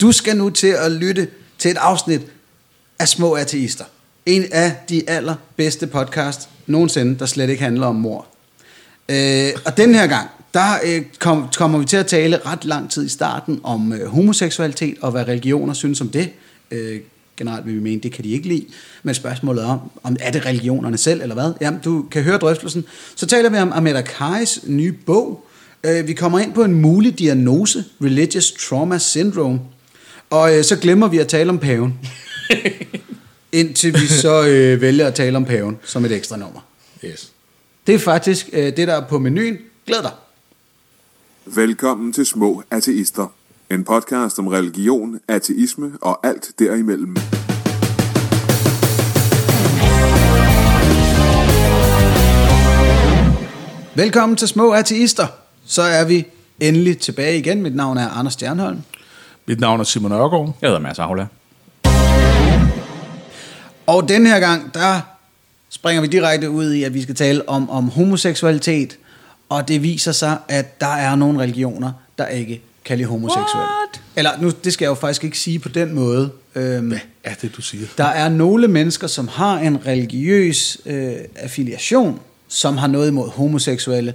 Du skal nu til at lytte til et afsnit af Små Ateister. En af de allerbedste podcast nogensinde, der slet ikke handler om mor. Øh, og den her gang, der øh, kom, kommer vi til at tale ret lang tid i starten om øh, homoseksualitet og hvad religioner synes om det. Øh, generelt vil vi mene, det kan de ikke lide. Men spørgsmålet er, om, om er det religionerne selv, eller hvad? Jamen, du kan høre drøftelsen. Så taler vi om Ahmed Kais nye bog. Øh, vi kommer ind på en mulig diagnose, Religious Trauma Syndrome. Og øh, så glemmer vi at tale om paven. Indtil vi så øh, vælger at tale om paven som et ekstra nummer. Yes. Det er faktisk øh, det, der er på menuen. Glæd dig. Velkommen til Små Ateister. En podcast om religion, ateisme og alt derimellem. Velkommen til Små Ateister. Så er vi endelig tilbage igen. Mit navn er Anders Stjernholm. Mit navn er Simon Ørgaard. Jeg hedder Mads Aula. Og den her gang, der springer vi direkte ud i, at vi skal tale om, om homoseksualitet. Og det viser sig, at der er nogle religioner, der ikke kan lide homoseksuelle. What? Eller nu, det skal jeg jo faktisk ikke sige på den måde. Øhm, Hvad er det, du siger? Der er nogle mennesker, som har en religiøs øh, affiliation, som har noget imod homoseksuelle.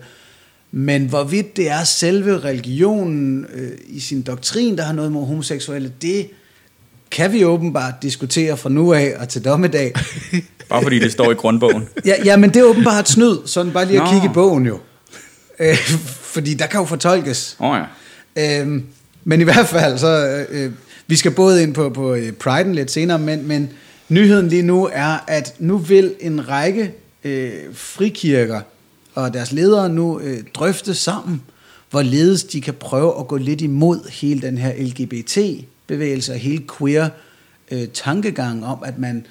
Men hvorvidt det er selve religionen øh, i sin doktrin, der har noget imod homoseksuelle, det kan vi åbenbart diskutere fra nu af og til dommedag. Bare fordi det står i grundbogen. ja, ja, men det er åbenbart snyd, sådan bare lige at Nå. kigge i bogen jo. Øh, fordi der kan jo fortolkes. Oh, ja. Øhm, men i hvert fald, så øh, vi skal både ind på, på øh, Pride'en lidt senere, men, men nyheden lige nu er, at nu vil en række øh, frikirker og deres ledere nu øh, drøfte sammen, hvorledes de kan prøve at gå lidt imod hele den her LGBT-bevægelse og hele queer øh, tankegang om, at man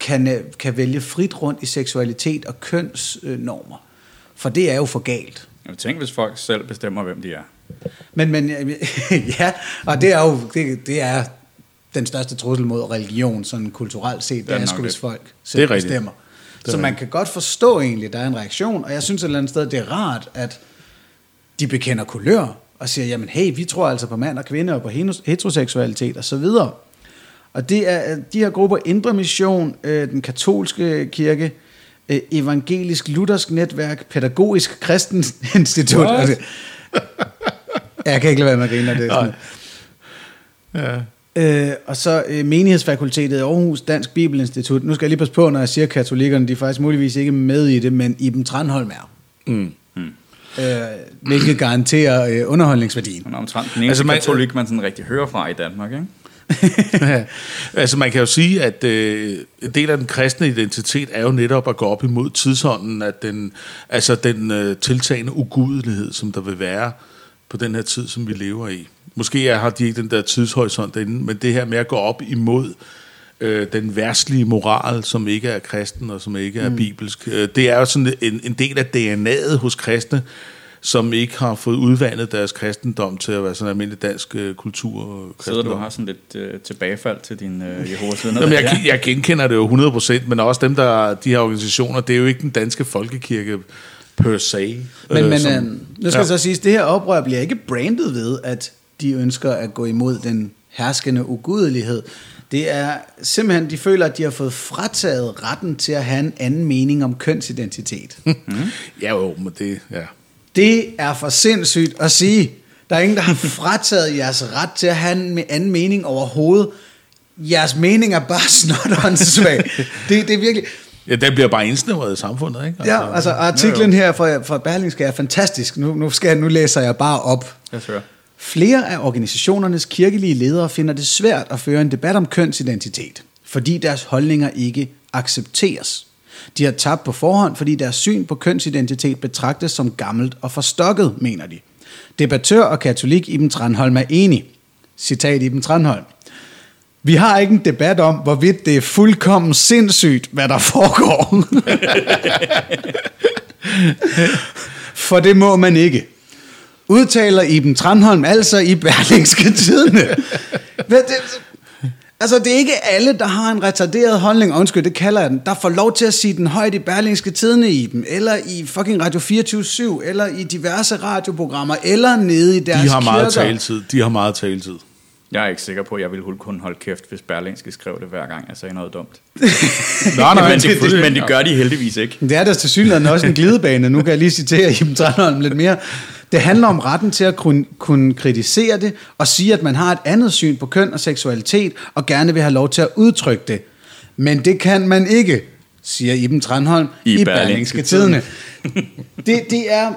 kan, øh, kan vælge frit rundt i seksualitet og kønsnormer. For det er jo for galt. Jeg tænker, hvis folk selv bestemmer, hvem de er. Men, men ja, og det er jo det, det er den største trussel mod religion, sådan kulturelt set, det er er, nok sgu, hvis det. folk Det selv er rigtigt. bestemmer. Så man kan godt forstå egentlig, at der er en reaktion, og jeg synes et eller andet sted, det er rart, at de bekender kulør, og siger, jamen hey, vi tror altså på mand og kvinde, og på heteroseksualitet og så videre. Og det er de her grupper, Indre Mission, øh, den katolske kirke, øh, evangelisk luthersk netværk, pædagogisk kristen institut. Altså, jeg kan ikke lade være med at grine det. er sådan- Ja. Øh, og så øh, menighedsfakultetet i Aarhus Dansk Bibelinstitut. Nu skal jeg lige passe på, når jeg siger katolikkerne, de er faktisk muligvis ikke med i det, men Iben Tranholm er. Mm. Øh, hvilket garanterer øh, underholdningsværdien. Han er omtrent den eneste Altså, man- katolik, man sådan rigtig hører fra i Danmark, ikke? altså man kan jo sige, at øh, en del af den kristne identitet er jo netop at gå op imod tidsånden, at den, altså den øh, tiltagende ugudelighed, som der vil være på den her tid, som vi lever i. Måske har de ikke den der tidshorisont derinde, men det her med at gå op imod øh, den værtslige moral, som ikke er kristen og som ikke er mm. bibelsk, øh, det er jo sådan en, en del af DNA'et hos kristne, som ikke har fået udvandet deres kristendom til at være sådan en almindelig dansk øh, kultur. og Sidder du har sådan lidt øh, tilbagefald til din øh, Jehovas vidner? Jamen, jeg, jeg genkender det jo 100%, men også dem, der de her organisationer, det er jo ikke den danske folkekirke per se. Men, men som- øh, nu skal ja. så sige, at det her oprør bliver ikke brandet ved, at de ønsker at gå imod den herskende ugudelighed. Det er simpelthen, de føler, at de har fået frataget retten til at have en anden mening om kønsidentitet. Ja, jo, men det, ja. Det er for sindssygt at sige. Der er ingen, der har frataget jeres ret til at have en anden mening overhovedet. Jeres mening er bare snot åndssvag. Det, det er virkelig... Ja, den bliver bare indsnævret i samfundet, ikke? Ja, altså artiklen her fra, fra Berlingske er fantastisk. Nu, nu, skal, jeg- nu læser jeg bare op. Jeg hører. Flere af organisationernes kirkelige ledere finder det svært at føre en debat om kønsidentitet, fordi deres holdninger ikke accepteres. De har tabt på forhånd, fordi deres syn på kønsidentitet betragtes som gammelt og forstokket, mener de. Debattør og katolik Iben Tranholm er enig. Citat Iben Tranholm. Vi har ikke en debat om, hvorvidt det er fuldkommen sindssygt, hvad der foregår. For det må man ikke. Udtaler Iben Tranholm altså i Berlingske Tidene. Altså, det er ikke alle, der har en retarderet holdning, undskyld, det kalder jeg den, der får lov til at sige den højt i Berlingske Tidene i dem, eller i fucking Radio 24 eller i diverse radioprogrammer, eller nede i deres De har meget kirker. taletid. De har meget taletid. Jeg er ikke sikker på, at jeg ville kunne holde kæft, hvis Berlingske skrev det hver gang, jeg sagde noget dumt. nej, nej, men, det, selvfølgelig. men det gør de heldigvis ikke. Det er der til synligheden også en glidebane. Nu kan jeg lige citere Iben Tranholm lidt mere. Det handler om retten til at kunne, kunne kritisere det og sige, at man har et andet syn på køn og seksualitet og gerne vil have lov til at udtrykke det. Men det kan man ikke, siger Iben Tranholm i, I Berlingske Tidene. Det, det, er,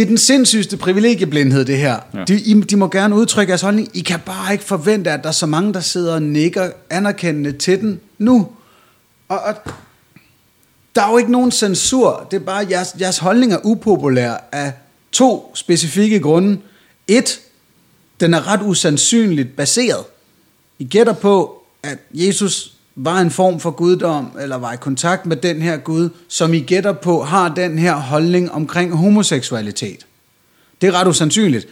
det er den sindssygste privilegieblindhed, det her. Ja. De, I, de må gerne udtrykke deres holdning. I kan bare ikke forvente, at der er så mange, der sidder og nikker anerkendende til den nu. Og, og der er jo ikke nogen censur. Det er bare, jeres, jeres holdning er upopulær af to specifikke grunde. Et, den er ret usandsynligt baseret. I gætter på, at Jesus var en form for guddom, eller var i kontakt med den her Gud, som I gætter på har den her holdning omkring homoseksualitet. Det er ret usandsynligt.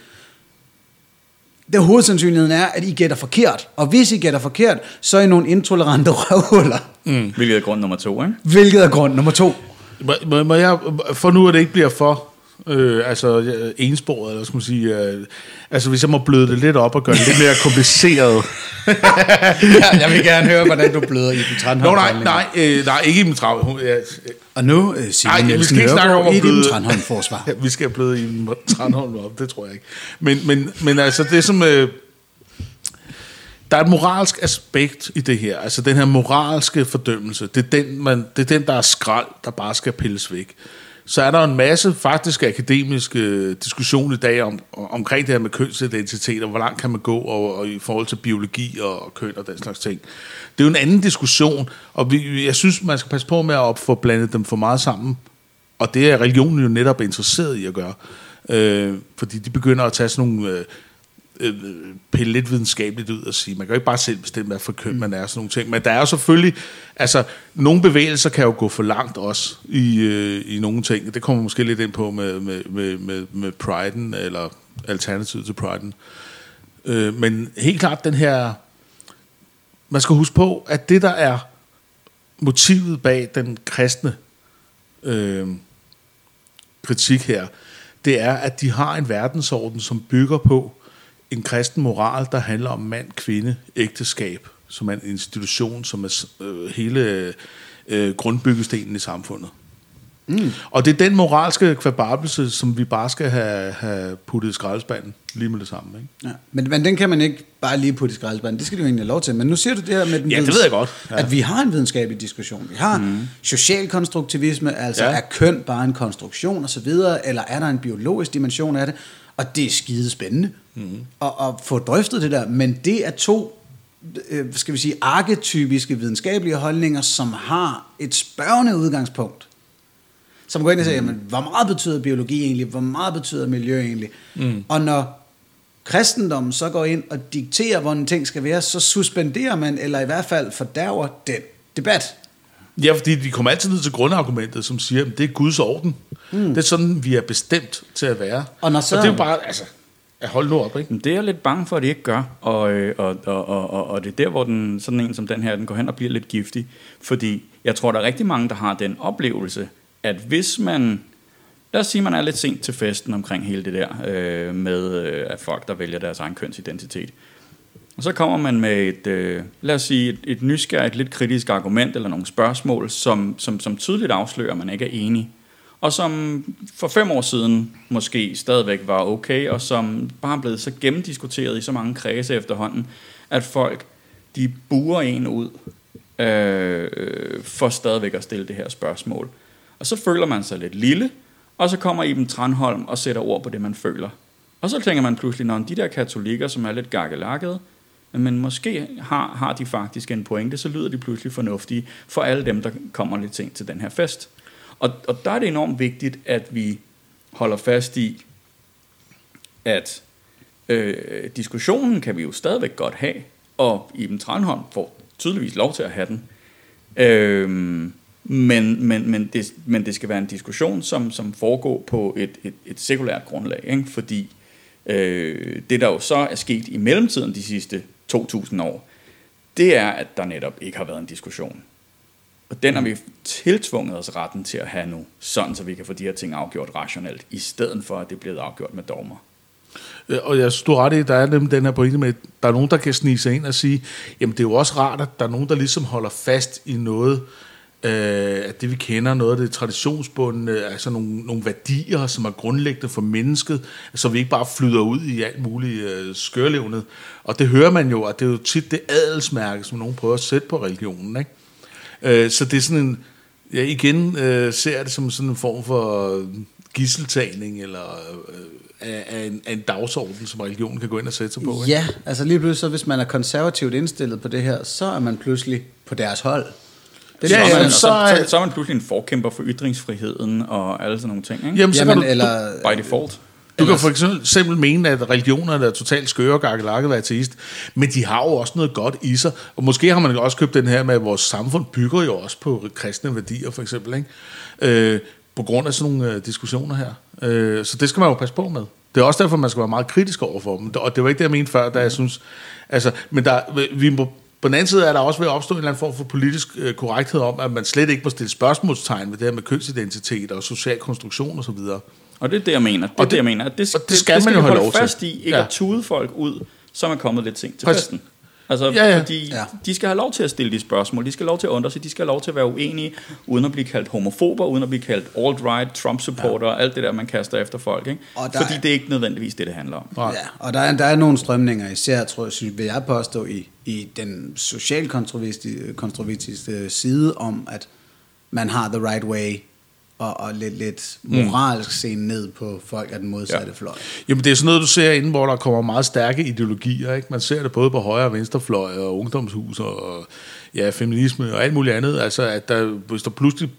Det hovedsandsynligheden er, at I gætter forkert. Og hvis I gætter forkert, så er I nogle intolerante røvhuller. Mm. Hvilket er grund nummer to, ikke? Hvilket er grund nummer to. Må, må, må jeg, for nu at det ikke bliver for øh, altså, øh, ensporet, eller skal man sige, øh, altså hvis jeg må bløde det lidt op og gøre det lidt mere kompliceret. ja, jeg vil gerne høre, hvordan du bløder i den Nå, Tranholm. nej, nej, øh, nej, ikke i trav. Hun, ja, Og nu øh, siger Nej, vi Nielsen skal ikke snakke om at bløde. Tranholm forsvar. Ja, vi skal bløde i en Tranholm op, det tror jeg ikke. Men, men, men altså, det som... Øh, der er et moralsk aspekt i det her. Altså den her moralske fordømmelse. Det er den, man, det er den der er skrald, der bare skal pilles væk. Så er der en masse faktisk akademiske øh, diskussion i dag om, omkring det her med kønsidentitet, og hvor langt kan man gå og, og i forhold til biologi og, og køn og den slags ting. Det er jo en anden diskussion, og vi, jeg synes, man skal passe på med at få blandet dem for meget sammen. Og det er religionen jo netop interesseret i at gøre. Øh, fordi de begynder at tage sådan nogle... Øh, øh, pille lidt videnskabeligt ud og sige, man kan jo ikke bare selv bestemme, hvad for køn man er, sådan nogle ting. Men der er jo selvfølgelig, altså, nogle bevægelser kan jo gå for langt også i, øh, i nogle ting. Det kommer måske lidt ind på med, med, med, med, med priden, eller alternativet til priden. Øh, men helt klart den her, man skal huske på, at det der er motivet bag den kristne øh, kritik her, det er, at de har en verdensorden, som bygger på en kristen moral, der handler om mand, kvinde, ægteskab, som er en institution, som er øh, hele øh, grundbyggestenen i samfundet. Mm. Og det er den moralske kvababelse, som vi bare skal have, have puttet i skraldespanden lige med det samme. Ikke? Ja. Men, men den kan man ikke bare lige putte i skraldespanden. Det skal du jo egentlig have lov til. Men nu siger du det her med den Ja, det ved jeg godt. Ja. At vi har en videnskabelig diskussion. Vi har mm. social konstruktivisme, altså. Ja. er køn bare en konstruktion osv., eller er der en biologisk dimension af det? Og det er skide spændende mm. at, at få drøftet det der. Men det er to øh, skal vi sige, arketypiske videnskabelige holdninger, som har et spørgende udgangspunkt. Som går ind og siger, jamen, hvor meget betyder biologi egentlig? Hvor meget betyder miljø egentlig? Mm. Og når kristendommen så går ind og dikterer, hvordan ting skal være, så suspenderer man, eller i hvert fald fordærver den debat. Ja, fordi de kommer altid ned til grundargumentet, som siger, at det er Guds orden. Mm. Det er sådan, vi er bestemt til at være. Og når så- og det er jo bare, altså, at holde nu op, ikke? Men det er jeg lidt bange for, at det ikke gør, og, øh, og, og, og, og, og det er der, hvor den, sådan en som den her, den går hen og bliver lidt giftig, fordi jeg tror, der er rigtig mange, der har den oplevelse, at hvis man, lad os sige, man er lidt sent til festen omkring hele det der, øh, med øh, at folk, der vælger deres egen kønsidentitet, og så kommer man med et, øh, lad os sige, et, et nysgerrigt, lidt kritisk argument eller nogle spørgsmål, som, som, som tydeligt afslører, at man ikke er enig. Og som for fem år siden måske stadigvæk var okay, og som bare er blevet så gennemdiskuteret i så mange kredse efterhånden, at folk, de buer en ud øh, for stadigvæk at stille det her spørgsmål. Og så føler man sig lidt lille, og så kommer Iben Tranholm og sætter ord på det, man føler. Og så tænker man pludselig, når de der katolikker, som er lidt gakkelakkede, men måske har, har de faktisk en pointe, så lyder de pludselig fornuftige for alle dem, der kommer lidt sent til den her fest. Og, og der er det enormt vigtigt, at vi holder fast i, at øh, diskussionen kan vi jo stadigvæk godt have, og Iben Tranholm får tydeligvis lov til at have den. Øh, men, men, men, det, men det skal være en diskussion, som, som foregår på et, et, et sekulært grundlag, ikke? fordi øh, det der jo så er sket i mellemtiden de sidste 2.000 år, det er, at der netop ikke har været en diskussion. Og den har vi tiltvunget os retten til at have nu, sådan så vi kan få de her ting afgjort rationelt, i stedet for at det bliver afgjort med dogmer. Øh, og jeg står ret i, der er nemlig den her pointe med, at der er nogen, der kan snige sig ind og sige, jamen det er jo også rart, at der er nogen, der ligesom holder fast i noget, øh, at det vi kender, noget af det traditionsbundne, altså nogle, nogle værdier, som er grundlæggende for mennesket, så vi ikke bare flyder ud i alt muligt øh, skørlevnet. Og det hører man jo, at det er jo tit det adelsmærke, som nogen prøver at sætte på religionen. Ikke? Øh, så det er sådan en, jeg igen øh, ser det som sådan en form for gisseltagning, eller øh, af, af, en, af en dagsorden, som religionen kan gå ind og sætte sig på. Ikke? Ja, altså lige pludselig, så hvis man er konservativt indstillet på det her, så er man pludselig på deres hold. Det Så, ja, man, så så, er- så, så er man pludselig en forkæmper for ytringsfriheden og alle sådan nogle ting. Ikke? Jamen, så Jamen, du, eller, By default. Du kan for eksempel mene, at religionerne er totalt skøre og gakkelakket ved ateist, men de har jo også noget godt i sig. Og måske har man også købt den her med, at vores samfund bygger jo også på kristne værdier, for eksempel. Ikke? Øh, på grund af sådan nogle øh, diskussioner her. Øh, så det skal man jo passe på med. Det er også derfor, man skal være meget kritisk over for dem. Og det var ikke det, jeg mente før, da jeg synes... Altså, men der, vi må, på den anden side er der også ved at opstå en eller anden form for politisk øh, korrekthed om, at man slet ikke må stille spørgsmålstegn ved det her med kønsidentitet og social konstruktion osv. Og det er det, jeg mener. Det Og det, det- jeg mener. Det, og det skal man vi jo have holde lov til. fast i, ikke Ja. at tude folk ud, som er kommet lidt sent til Præcis. festen. Altså, Ja, ja. fordi Ja. de skal have lov til at stille de spørgsmål, de skal have lov til at undre sig, de skal have lov til at være uenige, uden at blive kaldt homofober, uden at blive kaldt alt-right, Trump-supporter, ja. alt det der, man kaster efter folk. Ikke? Og der Fordi er- det er ikke nødvendigvis det, det handler om. Ja, og der er, der er nogle strømninger, især tror jeg, synes, vil jeg påstå, i, i den socialkontroversiske side om, at man har the right way, og, og lidt, lidt moralsk se ned på folk af den modsatte Ja. fløj. Jamen det er sådan noget, du ser inden, hvor der kommer meget stærke ideologier. Ikke? Man ser det både på højre og venstrefløj og ungdomshus og ja, feminisme og alt muligt andet. Altså, at der, hvis der pludselig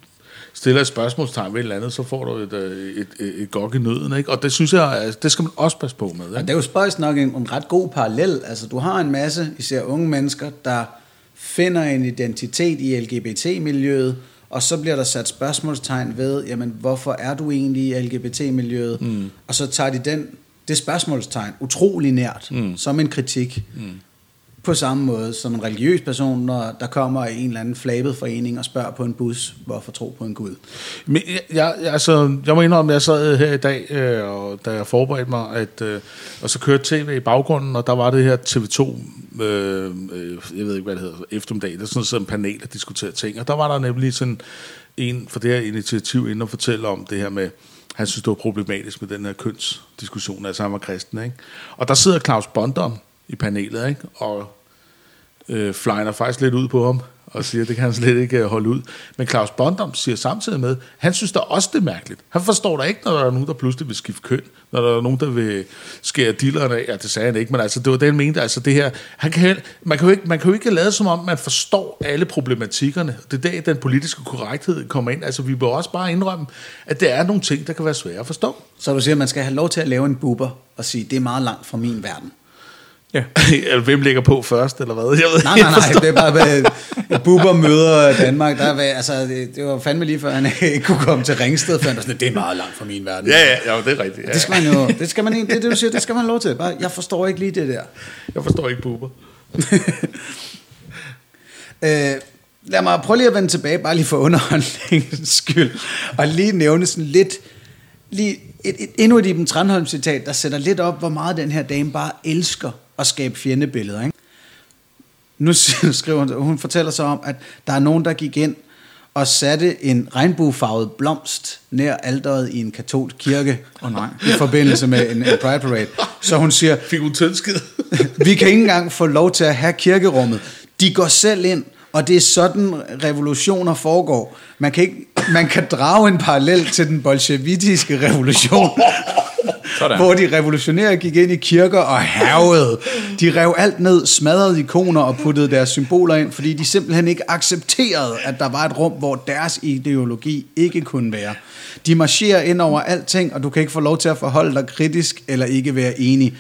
stiller et spørgsmålstegn ved et eller andet, så får du et, øh, et, et, et gok i nøden. Ikke? Og det synes jeg, altså, det skal man også passe på med. Og Ikke? det er jo spøjst nok en, en ret god parallel. Altså, du har en masse, især unge mennesker, der finder en identitet i LGBT-miljøet, og så bliver der sat spørgsmålstegn ved, jamen, hvorfor er du egentlig i LGBT-miljøet? Mm. Og så tager de den, det spørgsmålstegn utrolig nært, mm. som en kritik. Mm. På samme måde som en religiøs person, når der kommer en eller anden flabet forening og spørger på en bus, hvorfor tro på en Gud. Men jeg, jeg, altså, jeg må indrømme, at jeg sad her i dag, øh, og da jeg forberedte mig, at, øh, og så kørte tv i baggrunden, og der var det her TV2, øh, øh, jeg ved ikke, hvad det hedder, eftermiddag, der er sådan sådan en panel, der diskuterer ting, og der var der nemlig sådan en for det her initiativ inde og fortælle om det her med, han synes, det var problematisk med den her kønsdiskussion, altså han var kristen, ikke? Og der sidder Claus Bondom i panelet, ikke? Og øh, flyner faktisk lidt ud på ham, og siger, at det kan han slet ikke øh, holde ud. Men Claus Bondam siger samtidig med, han synes da også, det er mærkeligt. Han forstår da ikke, når der er nogen, der pludselig vil skifte køn, når der er nogen, der vil skære dillerne af. Ja, det sagde han ikke, men altså, det var det, han mente. Altså, det her, han kan, man, kan jo ikke, man kan jo ikke lade som om, man forstår alle problematikkerne. Det er der, den politiske korrekthed kommer ind. Altså, vi bør også bare indrømme, at der er nogle ting, der kan være svære at forstå. Så du siger, at man skal have lov til at lave en buber og sige, det er meget langt fra min verden. Ja. Hvem ligger på først, eller hvad? Jeg ved, Nej, nej, nej, det er bare, hvad Bubber møder Danmark. Der er, altså, det, det var fandme lige før, han ikke kunne komme til Ringsted, for han var sådan, det er meget langt fra min verden. Ja, ja, ja, det er rigtigt. Ja. Det skal man jo, det skal man det det, du siger, det skal man have lov til. Bare, jeg forstår ikke lige det der. Jeg forstår ikke buber. Øh, lad mig prøve lige at vende tilbage, bare lige for underholdningens skyld, og lige nævne sådan lidt, lige et, et, endnu et Iben Tranholm citat, der sætter lidt op, hvor meget den her dame bare elsker at skabe fjendebilleder. Ikke? Nu skriver hun, hun fortæller så om, at der er nogen, der gik ind og satte en regnbuefarvet blomst nær alderet i en katolsk kirke. Åh, nej. I forbindelse med en, en Pride Parade. Så hun siger, Fik hun vi kan ikke engang få lov til at have kirkerummet. De går selv ind, og det er sådan revolutioner foregår. Man kan, ikke, man kan drage en parallel til den bolsjevitiske revolution, Sådan. hvor de revolutionære gik ind i kirker og havede. De rev alt ned, smadrede ikoner og puttede deres symboler ind, fordi de simpelthen ikke accepterede, at der var et rum, hvor deres ideologi ikke kunne være. De marcherer ind over alting, og du kan ikke få lov til at forholde dig kritisk eller ikke være enig.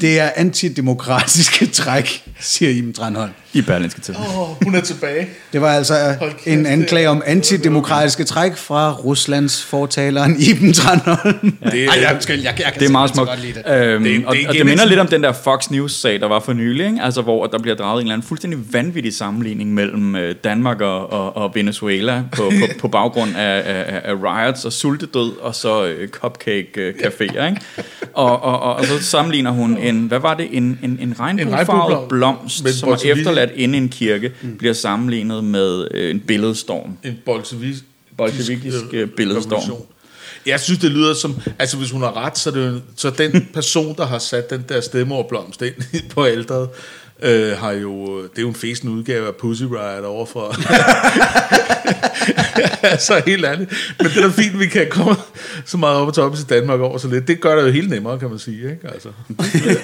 Det er antidemokratiske træk, siger Iben Tranholm. I Berlinske Tid. Åh, oh, hun er tilbage. Det var altså Hold kæft, en det- anklage om antidemokratiske træk fra Ruslands fortaleren Iben Tranholm. Ja. Det er- Ej, jeg, undskyld, jeg, jeg kan Det er meget smukt. det. Øhm, Det- det, det og, igen og det minder lidt om den der Fox News-sag, der var for nylig, ikke? Altså, hvor der bliver draget en eller anden fuldstændig vanvittig sammenligning mellem øh, Danmark og, og, og Venezuela på, på, på baggrund af, af, af riots og sultedød og så øh, cupcake-caféer, ikke? Og, og, og, og så sammenligner hun en, hvad var det, en, en, en regnbuefarvet blomst, som er efterladt inde i en kirke, bliver sammenlignet med øh, en billedstorm. En bolsjevisk, Bolsjevikisk, øh, billedstorm. revolution. Jeg synes, det lyder som... Altså, hvis hun har ret, så, det, så den person, der har sat den der stemmeoverblomst ind på ældret, øh, har jo... Det er jo en fæsende udgave af Pussy Riot overfor. altså, helt ærligt. Men det er da fint, vi kan komme så meget op og toppen til Danmark over så lidt. Det gør det jo helt nemmere, kan man sige. Ikke? Altså.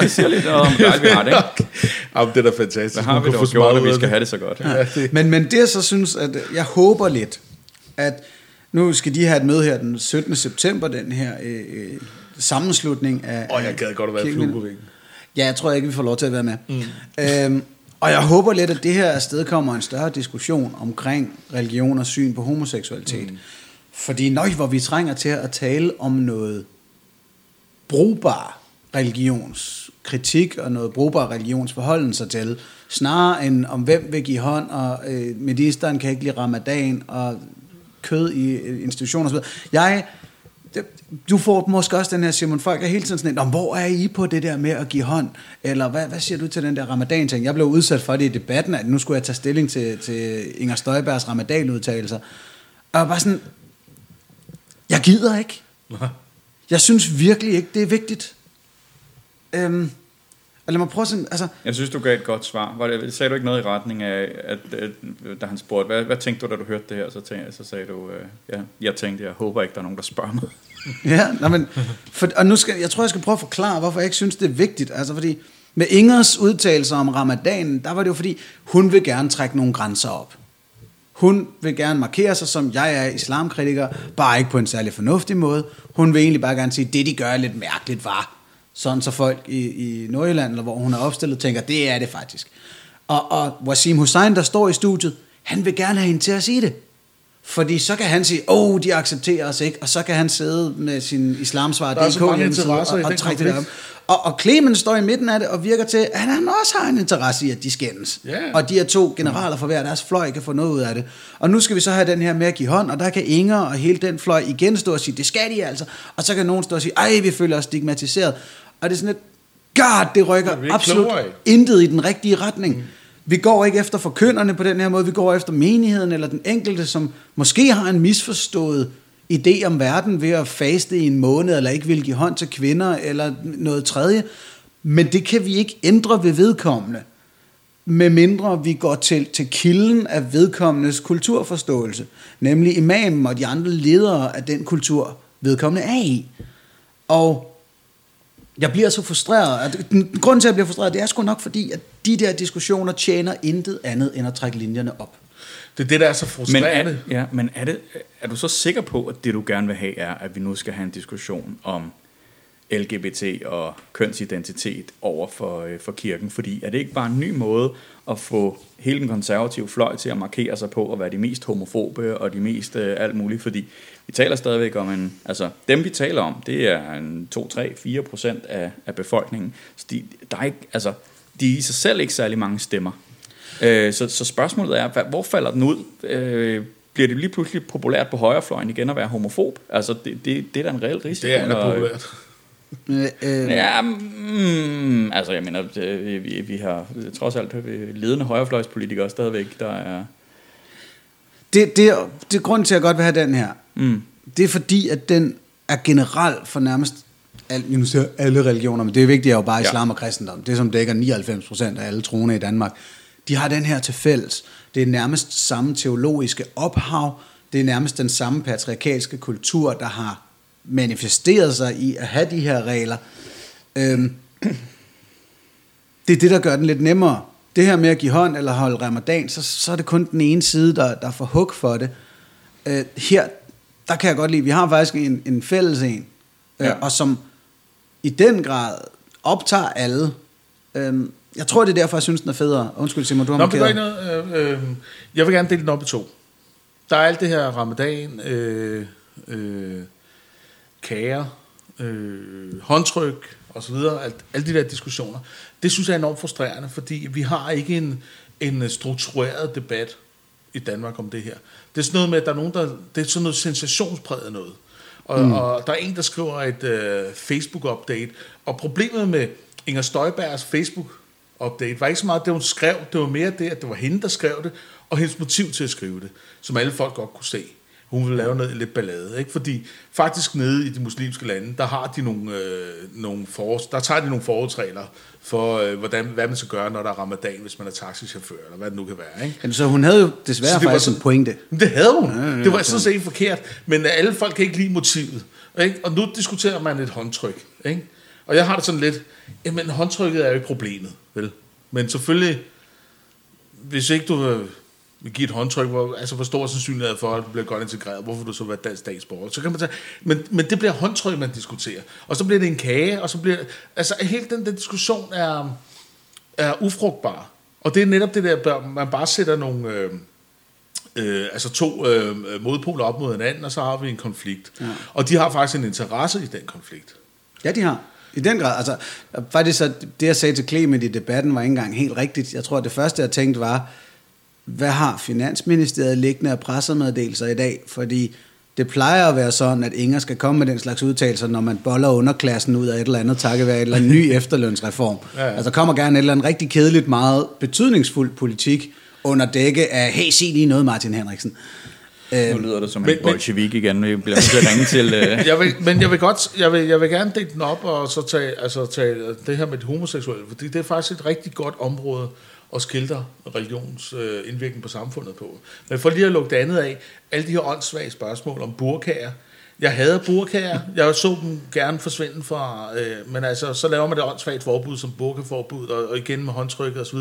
Det siger lidt om, dejligt vi har det, ikke? Jamen, det er da fantastisk. Hvad har vi dog så gjort, at vi skal have det så godt? Ja, det, Men, men det jeg så synes, at jeg håber lidt, at nu skal de have et møde her den 17. september, den her øh, øh, sammenslutning af... og jeg gad godt at være flue på væggen. Ja, jeg tror ikke, vi får lov til at være med. Mm. Øhm, og jeg håber lidt, at det her afsted kommer en større diskussion omkring religion og syn på homoseksualitet. Mm. Fordi nøj, hvor vi trænger til at tale om noget brugbar religionskritik og noget brugbar religionsforholden sig til, snarere end om hvem vil give hånd, og øh, ministeren kan ikke lide ramadan, og kød i institutioner osv. Jeg, du får måske også den her, Simon, folk er hele tiden sådan, "Nå, hvor er I på det der med at give hånd? Eller hvad, hvad siger du til den der ramadan-ting? Jeg blev udsat for det i debatten, at nu skulle jeg tage stilling til, til Inger Støjbergs ramadan-udtalelser. Og bare sådan, jeg gider ikke. Jeg synes virkelig ikke, det er vigtigt. Øhm, og lad mig prøve sådan, altså, Jeg synes, du gav et godt svar. Var det, sagde du ikke noget i retning af, at, at da han spurgte, hvad, hvad tænkte du, da du hørte det her? Så, tænkte, så sagde du, øh, ja, jeg tænkte, jeg håber ikke, der er nogen, der spørger mig. Ja, nej, men, for, og nu skal, jeg tror, jeg skal prøve at forklare, hvorfor jeg ikke synes, det er vigtigt. Altså, fordi med Ingers udtalelser om ramadanen, der var det jo fordi, hun vil gerne trække nogle grænser op. Hun vil gerne markere sig som, jeg er islamkritiker, bare ikke på en særlig fornuftig måde. Hun vil egentlig bare gerne sige, det de gør er lidt mærkeligt var. Sådan så folk i, i Nordjylland, eller hvor hun er opstillet, tænker, det er det faktisk. Og, og Wasim Hussein, der står i studiet, han vil gerne have hende til at sige det. Fordi så kan han sige, åh, oh, de accepterer os ikke, og så kan han sidde med sin islamsvar er interesser i og, og trække det op. Og, og Clemens står i midten af det og virker til, at han også har en interesse i, at de skændes. Ja. Og de her to generaler fra hver deres fløj kan få noget ud af det. Og nu skal vi så have den her med at give hånd, og der kan Inger og hele den fløj igen stå og sige, det skal de altså. Og så kan nogen stå og sige, ej, vi føler os stigmatiseret. Og det er sådan et, god, det rykker Det absolut klogere intet i den rigtige retning. Mm. Vi går ikke efter forkynderne på den her måde, vi går efter menigheden eller den enkelte, som måske har en misforstået idé om verden ved at faste i en måned, eller ikke vil give hånd til kvinder, eller noget tredje. Men det kan vi ikke ændre ved vedkommende, med mindre vi går til, til kilden af vedkommendes kulturforståelse, nemlig imamen og de andre ledere af den kultur, vedkommende er i. Og jeg bliver så frustreret. Grunden til, at jeg bliver frustreret, det er sgu nok fordi, at de der diskussioner tjener intet andet end at trække linjerne op. det er det, der er så Men, frustrerende. er, ja, men er, det, er du så sikker på, at det du gerne vil have er, at vi nu skal have en diskussion om LGBT og kønsidentitet over for, øh, for kirken? Fordi er det ikke bare en ny måde at få hele den konservative fløj til at markere sig på at være de mest homofobe og de mest øh, alt muligt? Fordi vi taler stadigvæk om en... Altså, dem vi taler om, det er en 2, 3, 4 procent af, af befolkningen. Så de, der er ikke, altså, de er i sig selv ikke særlig mange stemmer. Øh, så, så spørgsmålet er, hvor falder den ud? Øh, bliver det lige pludselig populært på højrefløjen igen at være homofob? Altså, det, det, det er da en reel risiko. Det er populært. Øh, øh, Ja, mm, altså jeg mener, vi, vi, vi har trods alt ledende højrefløjspolitikere stadigvæk, der er... det, det, det er grunden til, at jeg godt vil have den her. Mm, Det er fordi, at den er generel for nærmest al, nu siger alle religioner, men det er vigtigt er jo bare islam og kristendom. Det som dækker 99% af alle troende i Danmark. De har den her til fælles. Det er nærmest samme teologiske ophav. Det er nærmest den samme patriarkalske kultur, der har manifesteret sig i at have de her regler. Øhm, det er det, der gør den lidt nemmere. Det her med at give hånd eller holde ramadan, så, så er det kun den ene side, der, der får hug for det. Øh, her, der kan jeg godt lide, vi har faktisk en, en fælles en, øh, Ja. og som i den grad optager alle. Øhm, Jeg tror, det er derfor, jeg synes, den er federe. Undskyld, Simon, du har Nå, markeret. ikke noget. Øh, øh, jeg vil gerne dele den op i to. Der er alt det her ramadan, øh, øh, kager, øh, håndtryk og så videre, alt, alle de der diskussioner. Det synes jeg er enormt frustrerende, fordi vi har ikke en, en struktureret debat i Danmark om det her. Det er sådan noget med, at der er nogen, der, det er sådan noget sensationspræget noget. Og, mm. og der er en, der skriver et øh, Facebook-update, og problemet med Inger Støjbergs Facebook-update var ikke så meget det, hun skrev, det var mere det, at det var hende, der skrev det, og hendes motiv til at skrive det, som alle folk godt kunne se. Hun ville lave noget lidt ballade, ikke? Fordi faktisk nede i de muslimske lande, der har de nogle, øh, nogle for, der tager de nogle forholdsregler for, øh, hvordan, hvad man skal gøre, når der er ramadan, hvis man er taxichauffør, eller hvad det nu kan være, ikke? Jamen, så hun havde jo desværre Så det var faktisk sådan- en pointe. Det havde hun. Ja, ja, det var sådan set ikke forkert. Men alle folk kan ikke lide motivet. Ikke? Og nu diskuterer man et håndtryk. Ikke? Og jeg har det sådan lidt, jamen håndtrykket er jo ikke problemet. Vel? Men selvfølgelig, hvis ikke du øh, vil give et håndtryk, hvor, altså hvor stor sandsynlighed for, at du bliver godt integreret, hvorfor du så være dansk statsborger? Så kan man tage, men, men det bliver håndtryk, man diskuterer. Og så bliver det en kage, og så bliver, altså hele den der diskussion er, er ufrugtbar. Og det er netop det der, man bare sætter nogle, øh, øh, altså to øh, modpoler op mod hinanden, og så har vi en konflikt. Ja. Og de har faktisk en interesse i den konflikt. Ja, de har. I den grad. Altså, faktisk så det, jeg sagde til Clement i debatten, var ikke engang helt rigtigt. Jeg tror, at det første, jeg tænkte var, hvad har Finansministeriet liggende af pressemeddelelser i dag? Fordi det plejer at være sådan, at Inger skal komme med den slags udtalelser, når man boller underklassen ud af et eller andet, takket være et eller andet ny efterlønsreform. Ja, ja. Altså kommer gerne et eller andet rigtig kedeligt, meget betydningsfuld politik under dække af, hey, sig lige noget, Martin Henriksen. Nu Øh, lyder det som Men- en bolshevik igen. Vi bliver nødt til at ringe til... Øh, Jeg vil, men jeg vil godt, jeg vil, jeg vil gerne dele den op og så tage, altså tage det her med de homoseksuelle, fordi det er faktisk et rigtig godt område at skildre religions øh, indvirkning på samfundet på. Men for lige at lukke det andet af, alle de her åndssvage spørgsmål om burkager, jeg hader burkager. Jeg så dem gerne forsvinde fra, øh, men altså, så laver man det åndssvagt forbud som burkaforbud, og, og igen med håndtrykket osv.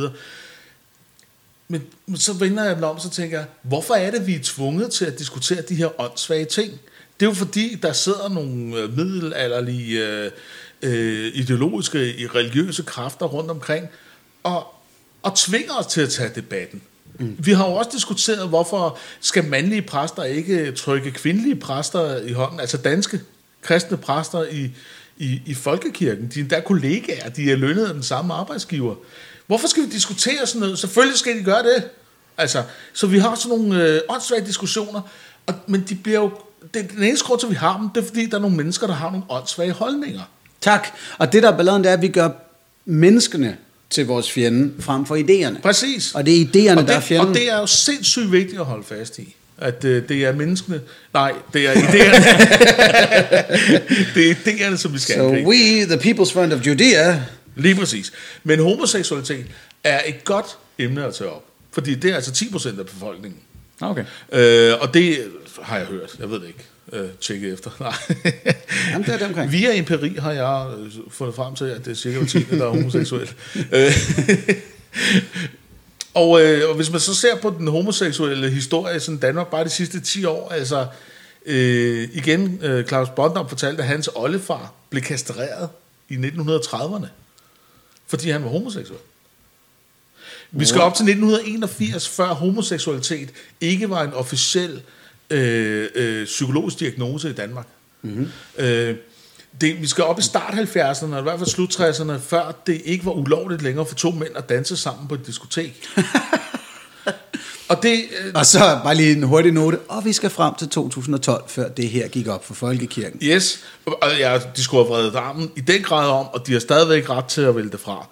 Men, men så vender jeg den om, så tænker jeg, hvorfor er det, vi er tvunget til at diskutere de her åndssvage ting? Det er jo fordi, der sidder nogle øh, middelalderlige, øh, øh, ideologiske, i religiøse kræfter rundt omkring, og, og tvinger os til at tage debatten. Mm. Vi har jo også diskuteret, hvorfor skal mandlige præster ikke trykke kvindelige præster i hånden, altså danske kristne præster i, i, i folkekirken. De er endda kollegaer, de er lønnet af den samme arbejdsgiver. Hvorfor skal vi diskutere sådan noget? Selvfølgelig skal de gøre det. Altså, så vi har sådan nogle øh, åndssvage diskussioner, og, men de bliver jo, det, den eneste grund til, at vi har dem, det er fordi, der er nogle mennesker, der har nogle åndssvage holdninger. tak. Og det, der er balladen, det er, at vi gør menneskene til vores fjende, frem for idéerne. Præcis. Og det er idéerne, og der er fjenden. og det er jo sindssygt vigtigt at holde fast i. At øh, det er menneskene... Nej, det er idéerne. det er idéerne, som vi skal So angribe. we, the people's friend of Judea, Lige præcis. Men homoseksualitet er et godt emne at tage op. Fordi det er altså 10% af befolkningen. okay. Øh, og det har jeg hørt. Jeg ved det ikke. Øh, tjekke efter. Nej. Jamen, det er det omkring. Via empiri har jeg øh, fundet frem til, at det er cirka tiende, der er homoseksuel. Øh, og, øh, og hvis man så ser på den homoseksuelle historie i sådan Danmark bare de sidste 10 år, altså øh, igen, øh, Claus Bondam fortalte, at hans oldefar blev kastreret i 1930'erne, fordi han var homoseksuel. Vi skal op til 1981, før homoseksualitet ikke var en officiel øh, øh, psykologisk diagnose i Danmark. Mm-hmm. Øh, det, vi skal op i start 70'erne, eller i hvert fald slut 60'erne, før det ikke var ulovligt længere for to mænd at danse sammen på et diskotek. og det, øh, Og så bare lige en hurtig note. Og vi skal frem til 2012, før det her gik op for Folkekirken. Yes, og ja, de skulle have vredet armen i den grad om, og de har stadigvæk ret til at vælge det fra.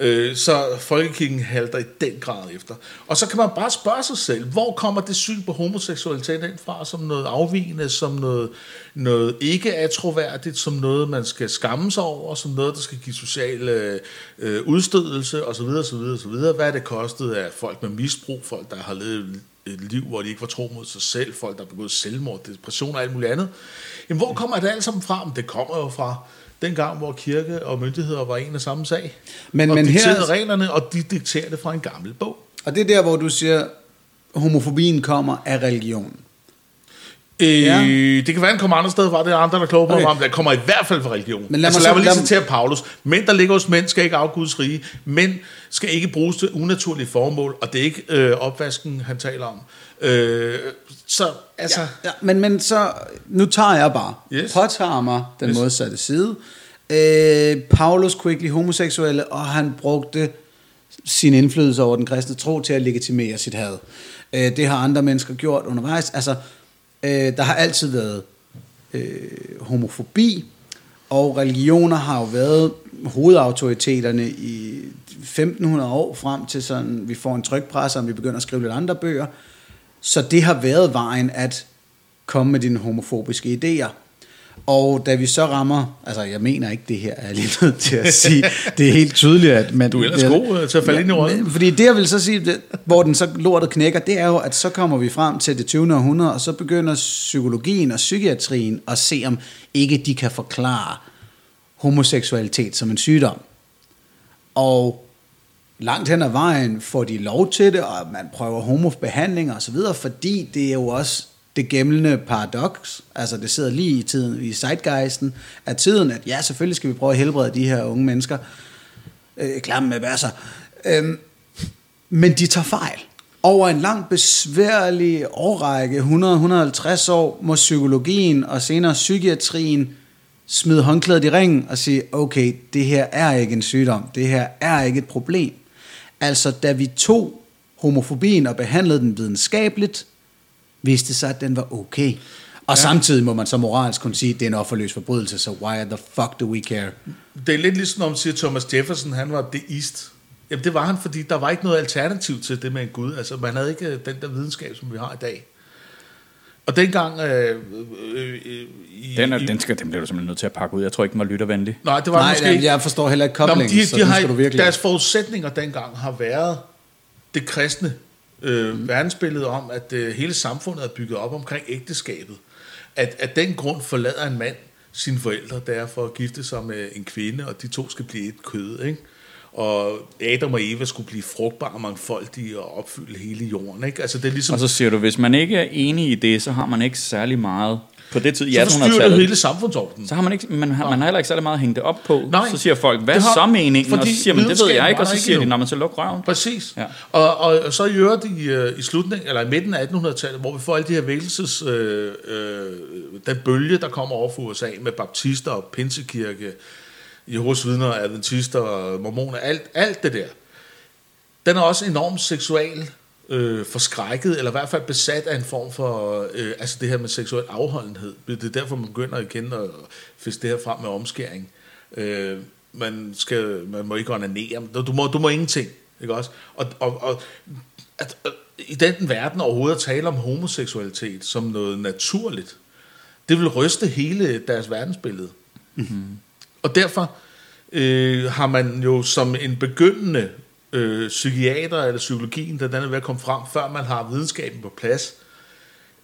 Øh, Så folkekirken halter i den grad efter. Og så kan man bare spørge sig selv, hvor kommer det syn på homoseksualitet ind fra, som noget afvigende, som noget, noget ikke atroværdigt, som noget, man skal skamme sig over, som noget, der skal give social øh, øh udstødelse osv. osv., osv. Hvad er det kostet af folk med misbrug, folk, der har levet et liv, hvor de ikke var tro mod sig selv, folk, der har begået selvmord, depression og alt muligt andet. Jamen, hvor kommer det alt sammen fra? Men det kommer jo fra den gang, hvor kirke og myndigheder var en og samme sag. Men- og men her- dikterede reglerne, og de dikterer det fra en gammel bog. Og det er der, hvor du siger, homofobien kommer af religionen. Øh, Ja. Det kan være, han kommer andre steder fra. Det er andre, der er kloge på Okay. ham. Det kommer i hvert fald fra religion. Men lad altså, mig lad så- mig lige citere Paulus. Mænd, der ligger hos mænd, skal ikke afgudes rige. Mænd skal ikke bruges til unaturlige formål. Og det er ikke øh, opvasken, han taler om. Øh, så altså... Ja. Ja, men, men så, nu tager jeg bare, Yes. påtager mig den Yes. modsatte side. Øh, Paulus kunne ikke lide homoseksuelle, og han brugte sin indflydelse over den kristne tro til at legitimere sit had. Øh, det har andre mennesker gjort undervejs. Altså, øh, der har altid været øh, homofobi, og religioner har jo været hovedautoriteterne i 1500 år frem til sådan, vi får en trykpresse, og vi begynder at skrive lidt andre bøger. Så det har været vejen at komme med dine homofobiske idéer. Og da vi så rammer, altså jeg mener ikke det her, er jeg lige nødt til at sige, det er helt tydeligt, at man... Du er ellers god, øh, til at falde ind i rollen. Fordi det jeg vil så sige, det, hvor den så lortet knækker, det er jo, at så kommer vi frem til det 20. århundrede, og så begynder psykologien og psykiatrien at se, om ikke de kan forklare homoseksualitet som en sygdom. Og langt hen ad vejen får de lov til det, og man prøver homobehandlinger osv., fordi det er jo også det gældende paradoks, altså det sidder lige i tiden, i zeitgeisten af tiden, at ja, selvfølgelig skal vi prøve at helbrede de her unge mennesker, øh, klamme med basser, øhm, men de tager fejl. Over en lang besværlig årrække, 100-150 år, må psykologien og senere psykiatrien smide håndklædet i ringen og sige, okay, det her er ikke en sygdom, det her er ikke et problem. Altså, da vi tog homofobien og behandlede den videnskabeligt, viste det sig, at den var okay. Og ja. samtidig må man så moralsk kunne sige, at det er en offerløs forbrydelse, så why the fuck do we care? Det er lidt ligesom, når man siger, Thomas Jefferson, han var deist. Jamen, det var han, fordi der var ikke noget alternativ til det med en Gud. Altså, man havde ikke øh, den der videnskab, som vi har i dag. Og dengang... Øh, øh, øh, i, Den, er, i, den, skal, den bliver du simpelthen nødt til at pakke ud. Jeg tror ikke, den var lyttervenlig. Nej, det var Nej, måske jamen, ikke. jeg forstår heller ikke Nå, koblingen, de, så de nu har, skal du virkelig... Deres forudsætninger dengang har været det kristne øh, mm. verdensbillede om, at øh, hele samfundet er bygget op omkring ægteskabet. At af den grund forlader en mand sine forældre, der for at gifte sig med en kvinde, og de to skal blive et kød, ikke? Og Adam og Eva skulle blive frugtbare og mangfoldige og opfylde hele jorden, ikke? Altså det er ligesom... Og så siger du, hvis man ikke er enig i det, så har man ikke særlig meget... På det tid i så forstyrrer det 1800-tallet, hele samfundsordenen. så har man ikke, man har, man har heller ikke særlig meget at hænge det op på. Nej. så siger folk, hvad har- så meningen? Og så siger man, det ved jeg ikke. Og så siger de, når man så luk røven. Præcis. Ja. Ja. Og, og så i øvrigt i, øh, i slutningen, eller i midten af 1800-tallet, hvor vi får alle de her vækkelses, øh, øh, den bølge, der kommer over for USA med baptister og pinsekirke, Jehovas vidner, adventister mormoner, alt, alt det der. Den er også enormt seksual øh, forskrækket, eller i hvert fald besat af en form for, øh, altså det her med seksuel afholdenhed. Det er derfor, man begynder igen at fiske det her frem med omskæring. Øh, man, skal, man må ikke onanere, du må, du må ingenting, ikke også? Og, og, og at, at, i den verden overhovedet at tale om homoseksualitet som noget naturligt, det vil ryste hele deres verdensbillede. Mm-hmm. Og derfor øh, har man jo som en begyndende øh, psykiater eller psykologien, der den er ved at komme frem, før man har videnskaben på plads,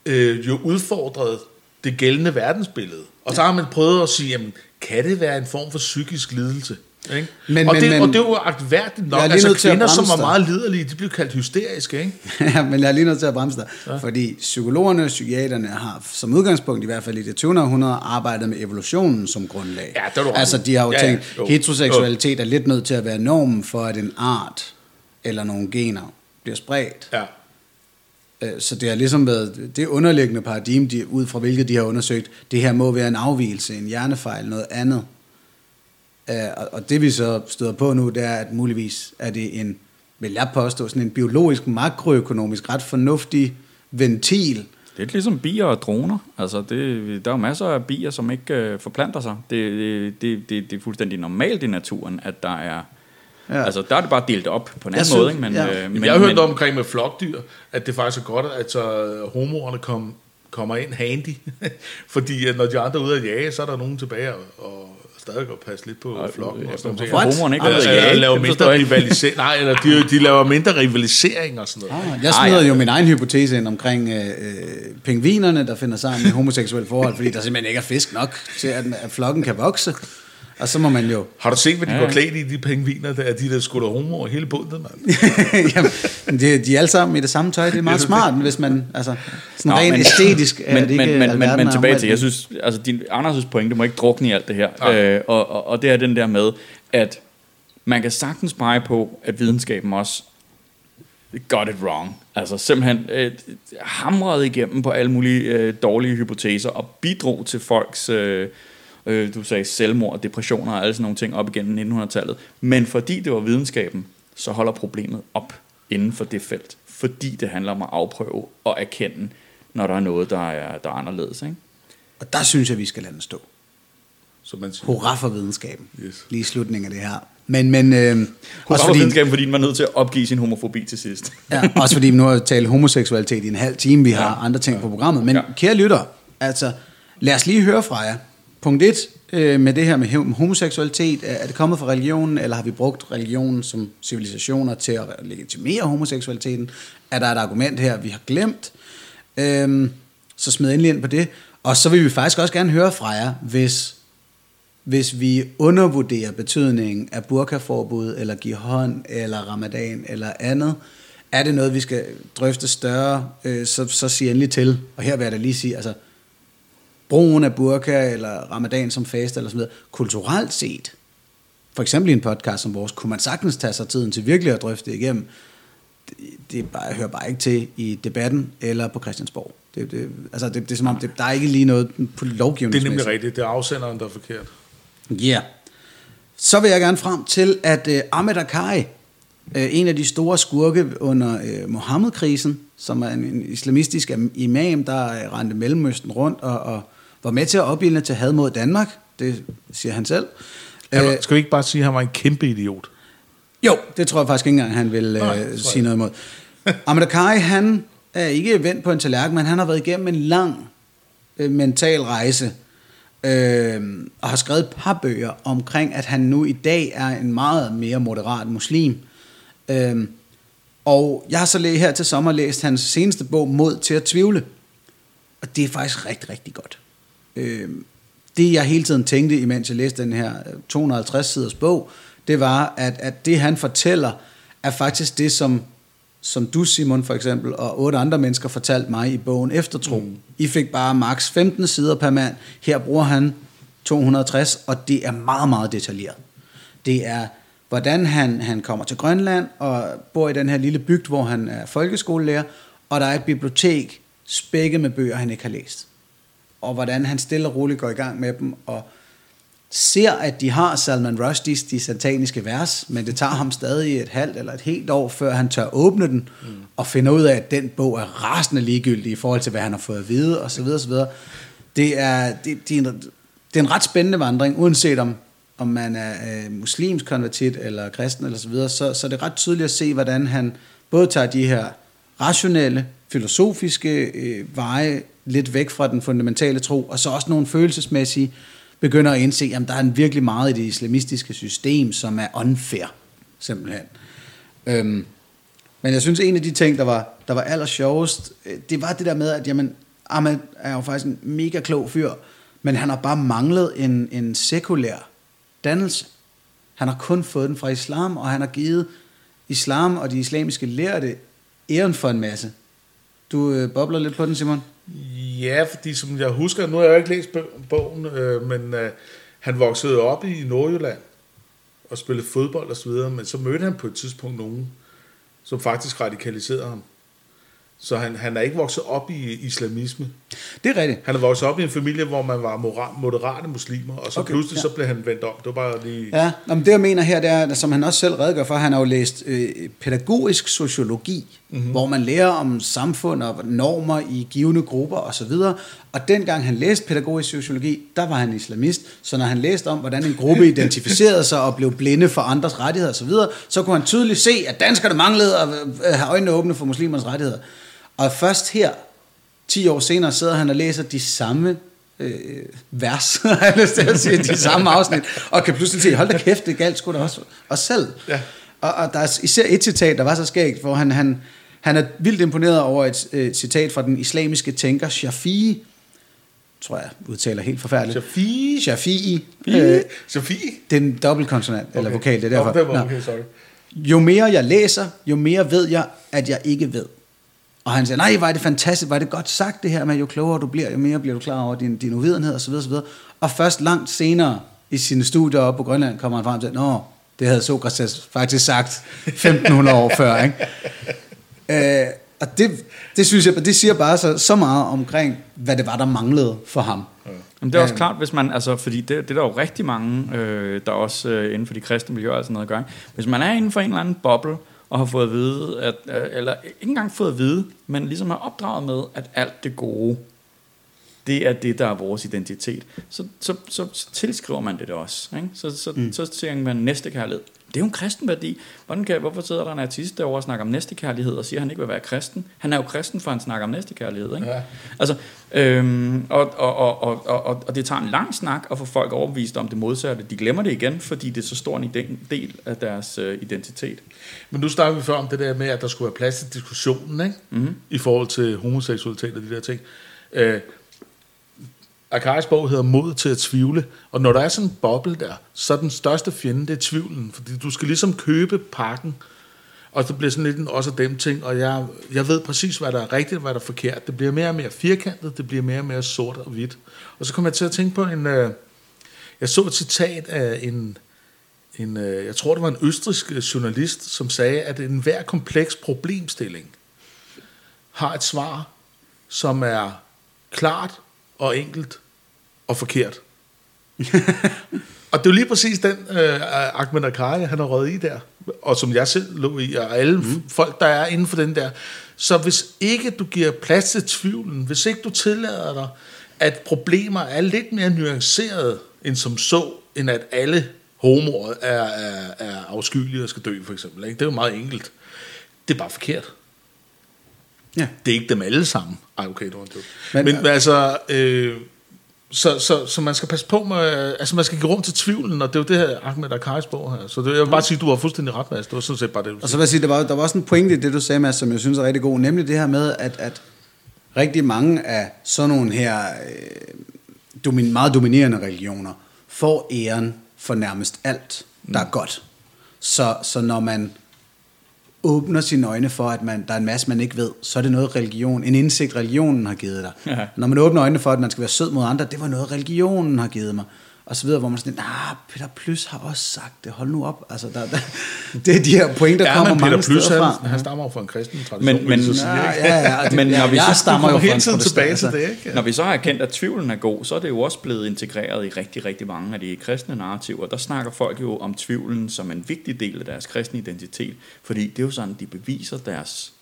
øh, jo udfordret det gældende verdensbillede. Og så har man prøvet at sige, jamen, kan det være en form for psykisk lidelse? Ikke? Men- og, men- det, men- og det er jo agtværdigt nok. Altså kvinder, som var meget liderlige, de blev kaldt hysteriske. Ikke? ja, men jeg er lige nødt til at bremse dig. Ja. Fordi psykologerne og psykiaterne har som udgangspunkt, i hvert fald i det 20. århundrede, arbejdet med evolutionen som grundlag. Ja, det er du. Altså, de har jo Ja, ja, tænkt, jo. heteroseksualitet er lidt nødt til at være normen for, at en art eller nogle gener bliver spredt. Ja. Øh, Så det har ligesom været det underliggende paradigme, de, ud fra hvilket de har undersøgt, det her må være en afvielse, en hjernefejl, noget andet. Øh, og- det vi så støder på nu, det er, at muligvis er det en, vil jeg påstå, sådan en biologisk, makroøkonomisk, ret fornuftig ventil. Det er lidt ligesom bier og droner. Altså, det, der er jo masser af bier, som ikke øh, forplanter sig. Det, det, det, det, er fuldstændig normalt i naturen, at der er... Ja. Altså, der er det bare delt op på en Jeg anden synes- måde. Ikke? Men, ja. øh, Men, jeg har hørt men, omkring med flokdyr, at det faktisk er godt, at så homoerne kom, kommer ind handy. Fordi at når de andre er ude at jage, så er der nogen tilbage og, og stadig kan passe lidt på Og- flokken. Og sådan noget. Homoerne ikke altså, jage? eller laver Det mindre jeg rivalisering. Nej, eller de, de laver mindre rivalisering og sådan noget. Ah, Jeg Ej, smider ja. jo min egen hypotese ind omkring øh, øh, pingvinerne, der finder sammen i homoseksuelle forhold, fordi der simpelthen ikke er fisk nok til, at, at flokken kan vokse. Og så må man jo... Har du set, hvad de Ja, ja. ja. går klædt i, de pengviner der? De der skulle homo over hele bundet, mand. Jamen, de, de er alle sammen i det samme tøj. Det er meget smart, hvis man... Altså, sådan Nå, rent men- æstetisk er men, det ikke men, men, men, men er tilbage til, jeg synes, altså din, Anders' pointe må ikke drukne i alt det her. Nej. Øh, og, og, og det er den der med, at man kan sagtens pege på, at videnskaben også got it wrong. Altså simpelthen øh, hamrede igennem på alle mulige øh, dårlige hypoteser og bidrog til folks, øh, øh, du sagde selvmord, depressioner og alle sådan nogle ting op igennem 1900-tallet. Men fordi det var videnskaben, så holder problemet op inden for det felt. Fordi det handler om at afprøve og erkende, når der er noget, der er, der er anderledes. Ikke? Og der synes jeg, vi skal lade den stå. Som man siger. Hurra for videnskaben. Yes. Lige i slutningen af det her. Men, men øh, Også også, for fordi, videnskaben, fordi den var nødt til at opgive sin homofobi til sidst. ja, også fordi vi nu har talt homoseksualitet i en halv time. Vi har Ja. andre ting på programmet. Men Ja. kære lytter, altså, lad os lige høre fra jer. Punkt et øh, med det her med homoseksualitet, er det kommet fra religionen, eller har vi brugt religionen som civilisationer til at legitimere homoseksualiteten? Er der et argument her, vi har glemt? Øh, så smid endelig ind på det. Og så vil vi faktisk også gerne høre fra jer, hvis, hvis vi undervurderer betydningen af burkaforbud, eller give hånd, eller ramadan, eller andet. Er det noget, vi skal drøfte større, øh, så, så sig endelig til. Og her vil jeg da lige sige, altså, brugen af burka eller ramadan som fast eller sådan noget, kulturelt set, for eksempel i en podcast som vores, kunne man sagtens tage sig tiden til virkelig at drøfte det igennem. Det, det bare, hører bare ikke til i debatten eller på Christiansborg. Det, det, altså det, det er som om, det, der er ikke lige noget på Det er nemlig rigtigt. Det er afsenderen, der er forkert. Ja. Yeah. Så vil jeg gerne frem til, at uh, Ahmed Akkari, uh, en af de store skurke under uh, Mohammed-krisen, som er en, en islamistisk am- imam, der uh, rendte Mellemøsten rundt og, og var med til at opildne til had mod Danmark. Det siger han selv. Øh, var- skal vi ikke bare sige, at han var en kæmpe idiot? jo, det tror jeg faktisk ikke engang, han vil Nej, jeg sige noget imod. Ahmed Akkari, han er ikke vendt på en tallerken, men han har været igennem en lang øh, mental rejse, øh, og har skrevet et par bøger omkring, at han nu i dag er en meget mere moderat muslim. Øh, og jeg har så læ- her til sommer læst hans seneste bog, Mod til at tvivle. Og det er faktisk rigtig, rigtig godt. Øh, det jeg hele tiden tænkte, imens jeg læste den her øh, 250 siders bog, det var, at, at det han fortæller, er faktisk det, som, som du, Simon, for eksempel, og otte andre mennesker fortalte mig i bogen Eftertro. Mm. I fik bare maks 15 sider per mand. Her bruger han 260, og det er meget, meget detaljeret. Det er, hvordan han, han kommer til Grønland og bor i den her lille bygd, hvor han er folkeskolelærer, og der er et bibliotek spækket med bøger, han ikke har læst. Og hvordan han stille og roligt går i gang med dem, og ser, at de har Salman Rushdies De Sataniske Vers, men det tager ham stadig et halvt eller et helt år, før han tør åbne den, mm. og finder ud af, at den bog er rasende ligegyldig i forhold til, hvad han har fået at vide, og så videre, og så videre. Det er, det, det, er en, det er en ret spændende vandring, uanset om, om man er øh, muslimsk konvertit eller kristen eller så videre, så, så er det ret tydeligt at se, hvordan han både tager de her rationelle, filosofiske øh, veje lidt væk fra den fundamentale tro, og så også nogle følelsesmæssige, begynder at indse, at der er en virkelig meget i det islamistiske system, som er unfair, simpelthen. Øhm, men jeg synes, en af de ting, der var, der var aller sjovest, øh, det var det der med, at jamen, Ahmed er jo faktisk en mega klog fyr, men han har bare manglet en, en sekulær dannelse. Han har kun fået den fra islam, og han har givet islam og de islamiske lærte æren for en masse. Du øh, bobler lidt på den, Simon? Ja, fordi som jeg husker, nu har jeg jo ikke læst bogen, øh, men øh, han voksede op i Nordjylland og spillede fodbold og så videre, men så mødte han på et tidspunkt nogen, som faktisk radikaliserede ham. Så han, han er ikke vokset op i islamisme. Det er rigtigt. Han er vokset op i en familie, hvor man var moderate muslimer, og så Okay, pludselig ja. så blev han vendt om. Det var bare lige... Ja, men det jeg mener her, det er, som han også selv redegør for, han har jo læst øh, pædagogisk sociologi, mm-hmm. hvor man lærer om samfund og normer i givende grupper osv. Og dengang han læste pædagogisk sociologi, der var han islamist, så når han læste om, hvordan en gruppe identificerede sig og blev blinde for andres rettigheder osv., så, så kunne han tydeligt se, at danskerne manglede at øh, have øjnene åbne for muslimernes rettigheder. Og først her, 10 år senere, sidder han og læser de samme øh, vers, har jeg lyst til at sige, de samme afsnit, og kan pludselig se, hold da kæft, det galt sgu da også os selv. Ja. Og, og der er især et citat, der var så skægt, hvor han, han, han er vildt imponeret over et, et citat fra den islamiske tænker Shafi'i, tror jeg udtaler helt forfærdeligt. Shafi'i? Shafi'i. Øh, Sofie? det er en dobbeltkonsonant, okay. eller vokal, det er derfor. Oh, det var, Nå. okay, sorry. Jo mere jeg læser, jo mere ved jeg, at jeg ikke ved. Og han siger, nej, er det fantastisk, er det godt sagt det her med, jo klogere du bliver, jo mere bliver du klar over din, din uvidenhed osv. osv. Og først langt senere i sine studier oppe på Grønland kommer han frem til, nå, det havde Sokrates faktisk sagt 1500 år før, ikke? Øh, og det, det synes jeg, det siger bare så, så meget omkring, hvad det var, der manglede for ham. Men det er også Øhm. klart, hvis man, altså, fordi det, det er der jo rigtig mange, øh, der også øh, inden for de kristne miljøer og sådan noget gør. Hvis man er inden for en eller anden boble, og har fået at vide, at, øh, eller ikke engang fået at vide, men ligesom har opdraget med, at alt det gode, det er det, der er vores identitet, så, så, så, så tilskriver man det også. Ikke? Så, så, mm. så siger man næstekærlighed. Det er jo en kristen værdi. Hvordan kan, hvorfor sidder der en artist derovre og snakker om næstekærlighed, og siger, at han ikke vil være kristen? Han er jo kristen, for han snakker om næstekærlighed. Ikke? Ja. Altså, øhm, og, og, og, og, og, og det tager en lang snak at få folk overbevist om det modsatte. De glemmer det igen, fordi det er så stor en del af deres øh, identitet. Men nu snakker vi før om det der med, at der skulle være plads til diskussionen, ikke? Mm-hmm. I forhold til homoseksualitet og de der ting. Øh, Akaris bog hedder Mod til at tvivle, og når der er sådan en boble der, så er den største fjende, det er tvivlen, fordi du skal ligesom købe pakken, og det bliver sådan lidt en også af dem ting, og jeg, jeg ved præcis, hvad der er rigtigt og hvad der er forkert. Det bliver mere og mere firkantet, det bliver mere og mere sort og hvidt. Og så kommer jeg til at tænke på en, øh, jeg så et citat af en, en øh, jeg tror det var en østrisk øh, journalist, som sagde, at en hver kompleks problemstilling har et svar, som er klart og enkelt og forkert. og det er jo lige præcis den øh, Ahmed Akari, han har røget i der, og som jeg selv lå i, og alle mm. folk, der er inden for den der. Så hvis ikke du giver plads til tvivlen, hvis ikke du tillader dig, at problemer er lidt mere nuancerede end som så, end at alle homoer er, er, er afskyelige og skal dø, for eksempel. Ikke? Det er jo meget enkelt. Det er bare forkert. Ja. Det er ikke dem alle sammen. Ej, okay, det var en joke. Men- Men, Men altså, øh, så, så, så man skal passe på med, altså man skal give rum til tvivlen, og det er jo det her Ahmed Akaris bog her. Så det, jeg vil bare sige, at du har fuldstændig ret, Mads. Det var sådan set bare det, Og så vil jeg sige, der var, der var også en pointe i det, du sagde, Mads, som jeg synes er rigtig god, nemlig det her med, at, at rigtig mange af sådan nogle her øh, domin, meget dominerende religioner får æren for nærmest alt, der er godt. Så, så når man åbner sine øjne for, at man, der er en masse, man ikke ved, så er det noget religion, en indsigt, religionen har givet dig. Ja. Når man åbner øjnene for, at man skal være sød mod andre, det var noget, religionen har givet mig. Og så videre, hvor man sådan, nah, Peter Plys har også sagt det, hold nu op. Altså, der, der, det er de her point, der Ja, kommer men Peter mange Plys, steder han, fra. han stammer jo fra en kristen tradition, Men- men- så sige, Ja, ikke? ja, ja, det, Men når vi jeg så- stammer jo fra en tiden tilbage protestant, til altså. det, ikke? Når vi så har erkendt, at tvivlen er god, så er det jo også blevet integreret i rigtig, rigtig mange af de kristne narrativer. Der snakker folk jo om tvivlen som en vigtig del af deres kristne identitet, fordi det er jo sådan, de beviser deres,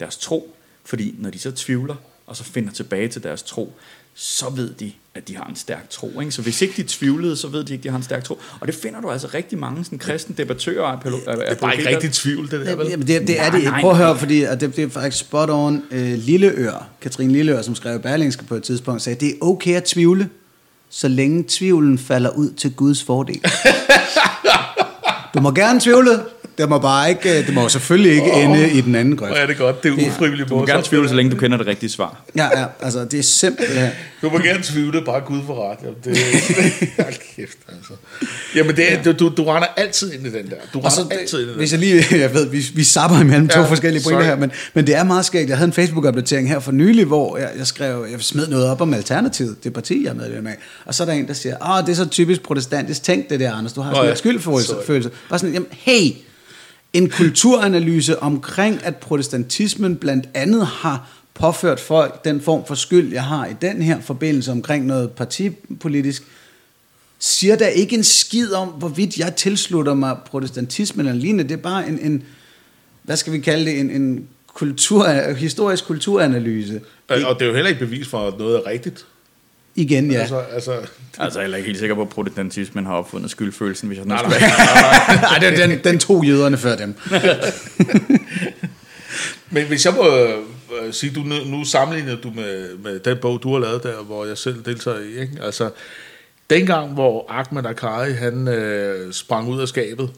deres tro. Fordi når de så tvivler, og så finder tilbage til deres tro, så ved de, at de har en stærk tro. Ikke? Så hvis ikke de tvivlede, så ved de ikke, at de har en stærk tro. Og det finder du altså rigtig mange sådan, kristne debattører og apolo- Det er bare ikke rigtig tvivl, det der, vel? Jamen, det, det er det. nej. Prøv at høre, fordi og det, det er faktisk spot on. Øh, Lilleør, Katrine Lilleør, som skrev i Berlingske på et tidspunkt, sagde, det er okay at tvivle, så længe tvivlen falder ud til Guds fordel. du må gerne tvivle, det må bare ikke, øh, det må selvfølgelig ikke Åh. ende i den anden grøft. Er det godt, det er ufrivilligt Du må gerne tvivle, så længe du kender det rigtige svar. Ja, ja, altså det er simpelthen... Du må gerne tvivle, bare Gud for ret. Jamen, det, hold kæft, altså. Jamen, det er, du, du, du render altid ind i den der. Du render altid ind i den hvis jeg lige, jeg ved, vi, vi sapper imellem to Ja, forskellige pointer her, men, men det er meget skægt. Jeg havde en Facebook-opdatering her for nylig, hvor jeg, jeg skrev, jeg smed noget op om Alternativet, det parti, jeg er medlem af. Og så er der en, der siger, ah, det er så typisk protestantisk, tænk det der, Anders, du har sådan ja, en skyldfølelse. sorry. følelse. Bare sådan, jamen, hey, en kulturanalyse omkring, at protestantismen blandt andet har påført folk den form for skyld, jeg har i den her forbindelse omkring noget partipolitisk, siger der ikke en skid om, hvorvidt jeg tilslutter mig protestantismen eller lignende. Det er bare en, en hvad skal vi kalde det, en, en kultur, historisk kulturanalyse. Og og det er jo heller ikke bevis for, at noget er rigtigt. Igen, ja. Altså, altså, Altså, jeg er heller ikke helt sikker på, at protestantismen har opfundet skyldfølelsen, hvis jeg nej, nej, nej. Nej, den, den, den tog jøderne før dem. Men hvis jeg må øh, sige, du, nu, nu sammenligner du med, med den bog, du har lavet der, hvor jeg selv deltager i. Ikke? Altså, dengang, hvor Ahmed Akari, han øh, sprang ud af skabet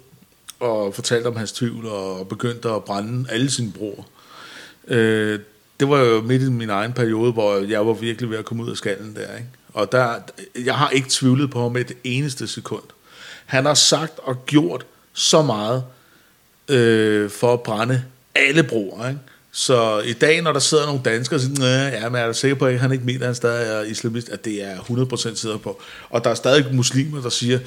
og fortalte om hans tvivl og begyndte at brænde alle sine broer. Øh, det var jo midt i min egen periode, hvor jeg var virkelig ved at komme ud af skallen der. Ikke? Og der, jeg har ikke tvivlet på ham et eneste sekund. Han har sagt og gjort så meget øh, for at brænde alle broer. Ikke? Så i dag, når der sidder nogle danskere og siger, ja, men er du sikker på, at han ikke mener, at han stadig er islamist? At det er 100% sikker på. Og der er stadig muslimer, der siger,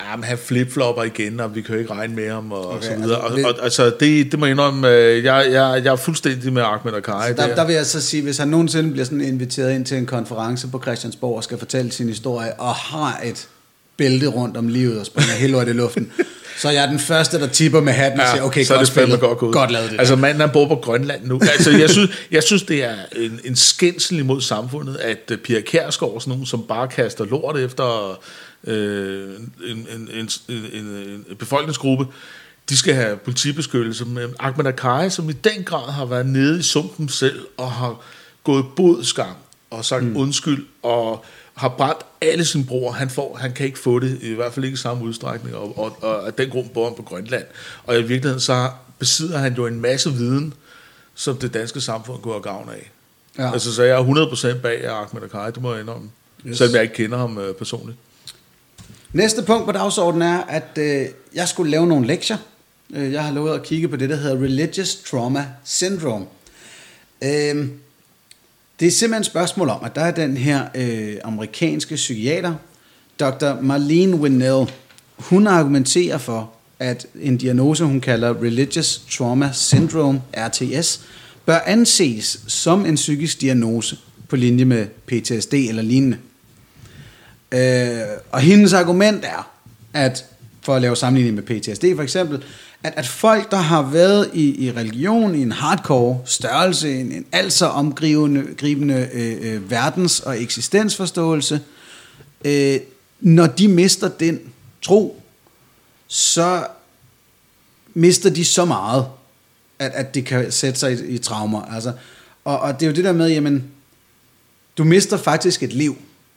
Ja, men han flipflopper igen, og vi kan jo ikke regne med ham, og okay, så videre. Altså, og, og, altså, det, det må jeg indrømme, øh, jeg, jeg, jeg er fuldstændig med Ahmed Akari. Der, der vil jeg så sige, hvis han nogensinde bliver sådan inviteret ind til en konference på Christiansborg, og skal fortælle sin historie, og har et bælte rundt om livet, og springer helt i luften, så jeg er den første, der tipper med hatten og siger, okay, så godt det godt, godt, godt lavet det Altså manden, han bor på Grønland nu. Altså, jeg, synes, jeg synes, det er en, en skændsel imod samfundet, at uh, Pia Kjærsgaard og sådan nogen, som bare kaster lort efter øh, en, en, en, en, en befolkningsgruppe, de skal have politibeskyttelse. Men Ahmed Akkari, som i den grad har været nede i sumpen selv, og har gået bodskam, og sagt mm. undskyld, og har brændt alle sine bror. Han, får, han kan ikke få det, i hvert fald ikke i samme udstrækning, og, og, og af den grund bor han på Grønland. Og i virkeligheden så besidder han jo en masse viden, som det danske samfund går gavn af. Ja. Altså, så jeg er 100% bag Ahmed Akkari, det må jeg indrømme. Yes. Selvom jeg ikke kender ham øh, personligt. Næste punkt på dagsordenen er, at øh, jeg skulle lave nogle lektier. Øh, jeg har lovet at kigge på det, der hedder Religious Trauma Syndrome. Øh, det er simpelthen et spørgsmål om, at der er den her øh, amerikanske psykiater, Dr. Marlene Winnell. Hun argumenterer for, at en diagnose, hun kalder Religious Trauma Syndrome, RTS, bør anses som en psykisk diagnose på linje med PTSD eller lignende. Øh, og hendes argument er, at for at lave sammenligning med PTSD for eksempel, at, at folk, der har været i, i religion i en hardcore størrelse, en, en altså omgribende gribende, øh, øh, verdens- og eksistensforståelse, øh, når de mister den tro, så mister de så meget, at, at det kan sætte sig i, i traumer. Altså, og, og det er jo det der med, jamen, du mister faktisk et liv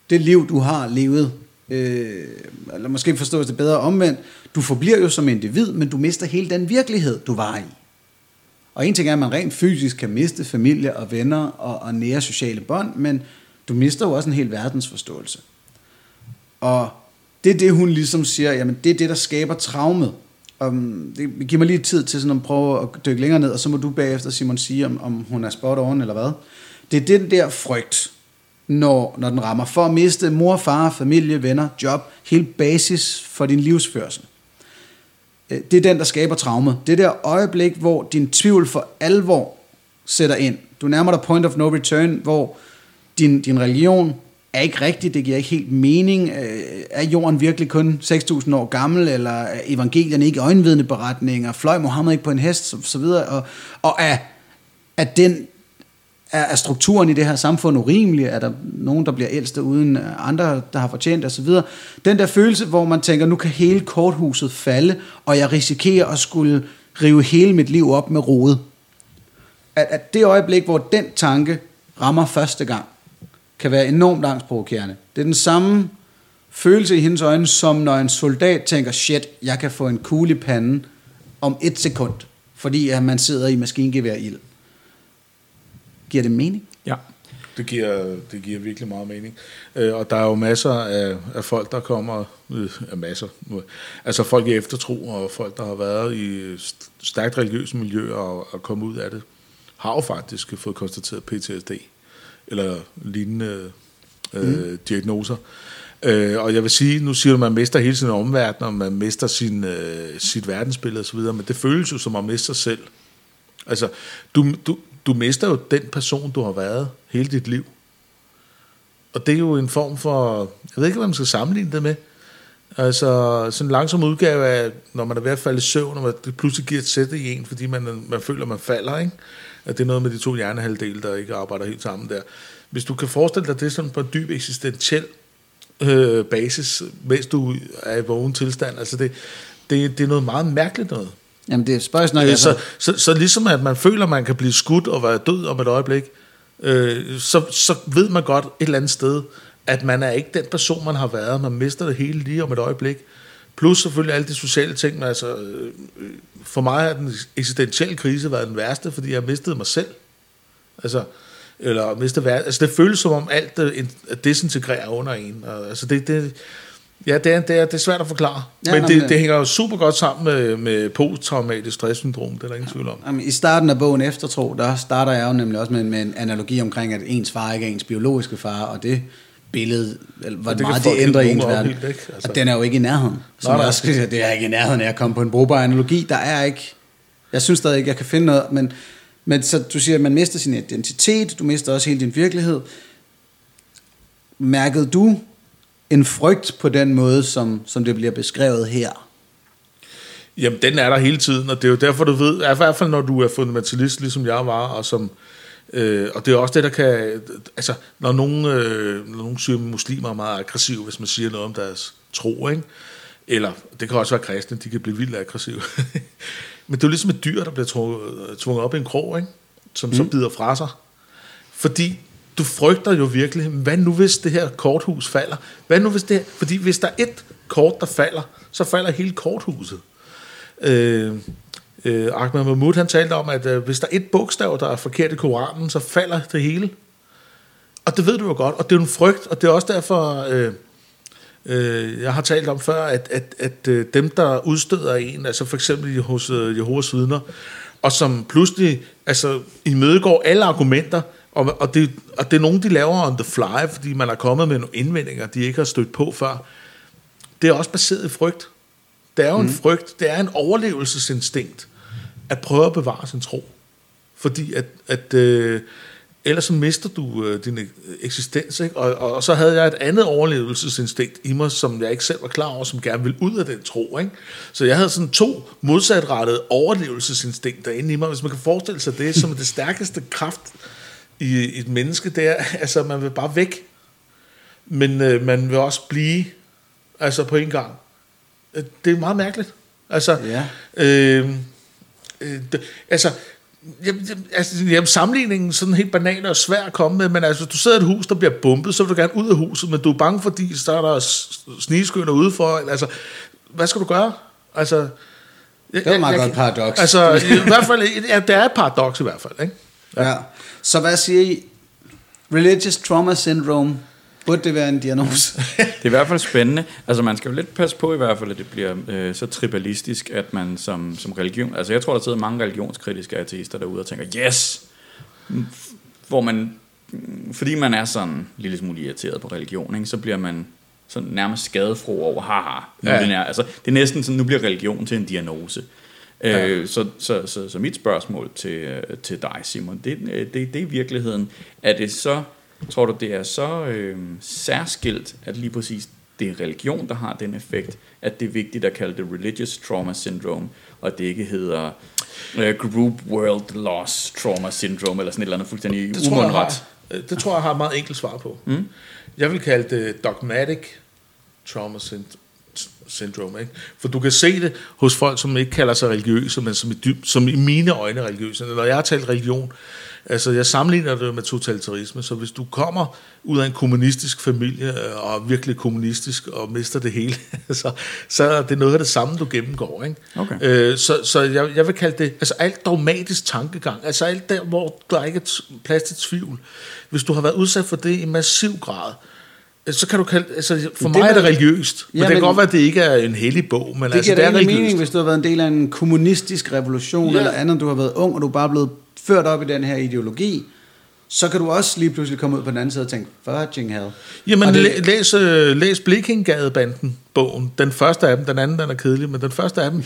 det liv, du har levet, øh, eller måske forstås det bedre omvendt, du forbliver jo som individ, men du mister hele den virkelighed, du var i. Og en ting er, at man rent fysisk kan miste familie og venner og, og nære sociale bånd, men du mister jo også en hel verdensforståelse. Og det er det, hun ligesom siger, jamen det er det, der skaber traumet. Og mm, det giver mig lige tid til sådan at prøve at dykke længere ned, og så må du bagefter, Simon, sige, om, om hun er spot on eller hvad. Det er den der frygt, når, når den rammer. For at miste mor, far, familie, venner, job, hele basis for din livsførsel. Øh, det er den, der skaber traumet. Det der øjeblik, hvor din tvivl for alvor sætter ind. Du nærmer dig point of no return, hvor din, din religion er ikke rigtig, det giver ikke helt mening. Øh, er jorden virkelig kun 6.000 år gammel, eller er evangelierne ikke øjenvidende beretninger, fløj Mohammed ikke på en hest, så, så videre, og, og er, er den er, er strukturen i det her samfund urimelig? Er der nogen, der bliver ældste uden andre, der har fortjent osv.? Den der følelse, hvor man tænker, nu kan hele korthuset falde, og jeg risikerer at skulle rive hele mit liv op med rode. At, at det øjeblik, hvor den tanke rammer første gang, kan være enormt angstprovokerende. Det er den samme følelse i hendes øjne, som når en soldat tænker, shit, jeg kan få en kugle i panden om et sekund, fordi at man sidder i maskingevær ild. Giver det mening? Ja. Det giver, det giver virkelig meget mening. Øh, og der er jo masser af, af folk, der kommer, øh, af masser, altså folk i eftertro, og folk, der har været i stærkt religiøse miljøer og, og kommet ud af det, har jo faktisk fået konstateret PTSD, eller lignende øh, mm. diagnoser. Øh, og jeg vil sige, nu siger du, at man mister hele sin omverden, og man mister sin, øh, sit verdensbillede osv., men det føles jo som at miste sig selv. Altså, du, du, du mister jo den person, du har været hele dit liv. Og det er jo en form for, jeg ved ikke, hvad man skal sammenligne det med. Altså sådan en langsom udgave af, når man er ved at falde i søvn, og det pludselig giver et sæt i en, fordi man, man føler, man falder, ikke? At det er noget med de to hjernehalvdele, der ikke arbejder helt sammen der. Hvis du kan forestille dig det sådan på en dyb eksistentiel øh, basis, mens du er i vågen tilstand, altså det, det, det er noget meget mærkeligt noget. Jamen det er spørgsmål nok. Øh, så, så, så ligesom at man føler, at man kan blive skudt og være død om et øjeblik, øh, så, så ved man godt et eller andet sted, at man er ikke den person, man har været. Man mister det hele lige om et øjeblik. Plus selvfølgelig alle de sociale ting. Altså, øh, for mig har den eksistentielle krise været den værste, fordi jeg mistede mig selv. Altså, eller miste værd. Altså, det føles som om alt øh, in- desintegrerer under en. Og, altså, det, det, ja, det er, det, er, det er svært at forklare. Ja, Men nå, det, det hænger jo super godt sammen med, med posttraumatisk stresssyndrom, det er der ingen tvivl om. Jamen, I starten af bogen Eftertro, der starter jeg jo nemlig også med, med en analogi omkring, at ens far ikke er ens biologiske far, og det billede, eller hvor det meget det ændrer ens verden. helt, ikke? Altså. Og den er jo ikke i nærheden. Som Nej, nej. også det er ikke i nærheden af at komme på en brugbar analogi. Der er ikke, jeg synes stadig ikke, jeg kan finde noget, men, men så du siger, at man mister sin identitet, du mister også hele din virkelighed. Mærkede du en frygt på den måde, som, som det bliver beskrevet her? Jamen, den er der hele tiden, og det er jo derfor, du ved, i hvert fald når du er fundamentalist, ligesom jeg var, og som... Øh, og det er også det, der kan... Altså, når nogle, øh, når nogle syge muslimer er meget aggressive, hvis man siger noget om deres tro, ikke? Eller, det kan også være kristne, de kan blive vildt aggressive. Men det er jo ligesom et dyr, der bliver tvunget, tvunget op i en krog, ikke? Som mm. så bider fra sig. Fordi du frygter jo virkelig, hvad nu hvis det her korthus falder? Hvad nu hvis det her? Fordi hvis der er et kort, der falder, så falder hele korthuset. Øh, øh, Ahmed Mahmoud, han talte om, at øh, hvis der er et bogstav, der er forkert i Koranen, så falder det hele. Og det ved du jo godt, og det er jo en frygt, og det er også derfor, øh, øh, jeg har talt om før, at, at, at øh, dem, der udstøder en, altså for eksempel hos øh, Jehovas vidner, og som pludselig altså, imødegår alle argumenter, og, og, det, og det er nogen, de laver on the fly, fordi man er kommet med nogle indvendinger, de ikke har stødt på før. Det er også baseret i frygt. Det er jo mm. en frygt, det er en overlevelsesinstinkt, at prøve at bevare sin tro. Fordi at, at øh, ellers så mister du øh, din eksistens, ikke? Og, og, og så havde jeg et andet overlevelsesinstinkt i mig, som jeg ikke selv var klar over, som gerne ville ud af den tro, ikke? Så jeg havde sådan to modsatrettede overlevelsesinstinkter inde i mig, hvis man kan forestille sig det, som det stærkeste kraft i, i et menneske, det er, altså man vil bare væk, men øh, man vil også blive, altså på en gang. Øh, Det er meget mærkeligt. Altså, Ja. øh, øh, det, altså, jamen, altså, jamen, sammenligningen sådan helt banal og svær at komme med, men altså, hvis du sidder i et hus, der bliver bombet, så vil du gerne ud af huset, men du er bange, fordi så er der snigeskynder udenfor. Altså, hvad skal du gøre? Altså, det er et meget godt paradoks. Altså, i hvert fald, ja, det er et paradoks i hvert fald, ikke? Ja. Så hvad siger I? Religious trauma syndrome. Burde det være en diagnose? Det er i hvert fald spændende. Altså man skal jo lidt passe på i hvert fald, at det bliver øh, så tribalistisk, at man som, som religion... Altså jeg tror, der sidder mange religionskritiske ateister derude og tænker, yes! Hvor man... Fordi man er sådan en lille smule irriteret på religion, ikke, så bliver man sådan nærmest skadefro over, haha, nu Ja. den er, altså, det er næsten sådan, nu bliver religion til en diagnose. Ja. Øh, så, så, så, så mit spørgsmål til, øh, til dig, Simon, det, øh, det, det er i virkeligheden, er det så, tror du, det er så øh, særskilt, at lige præcis det er religion, der har den effekt, at det er vigtigt at kalde det religious trauma syndrome, og det ikke hedder øh, group world loss trauma syndrome, eller sådan et eller andet fuldstændig Det tror, har, det tror jeg har et meget enkelt svar på. Mm. Jeg vil kalde det dogmatic trauma synd- syndrome. Ikke? For du kan se det hos folk, som ikke kalder sig religiøse, men som i, dyb, som i mine øjne er religiøse. Når jeg har talt religion, altså jeg sammenligner det med totalitarisme, så hvis du kommer ud af en kommunistisk familie, øh, og er virkelig kommunistisk, og mister det hele, så, så er det noget af det samme, du gennemgår. Ikke? Okay. Øh, så så jeg, jeg vil kalde det, altså alt dogmatisk tankegang, altså alt der, hvor der ikke er plads til tvivl. Hvis du har været udsat for det i massiv grad, øh, så kan du kalde, altså for Men mig det er det religiøst. Men Ja, det kan men- godt være, at det ikke er en hellig bog, men Det altså det er religiøst. mening, hvis du har været en del af en kommunistisk revolution Ja. eller andet, du har været ung, og du er bare blevet ført op i den her ideologi. Så kan du også lige pludselig komme ud på den anden side og tænke, fucking hell. Jamen, Og det- det... læs, øh, læs Blikkingadebanden bogen. Den første af dem, den anden den er kedelig, men den første af dem,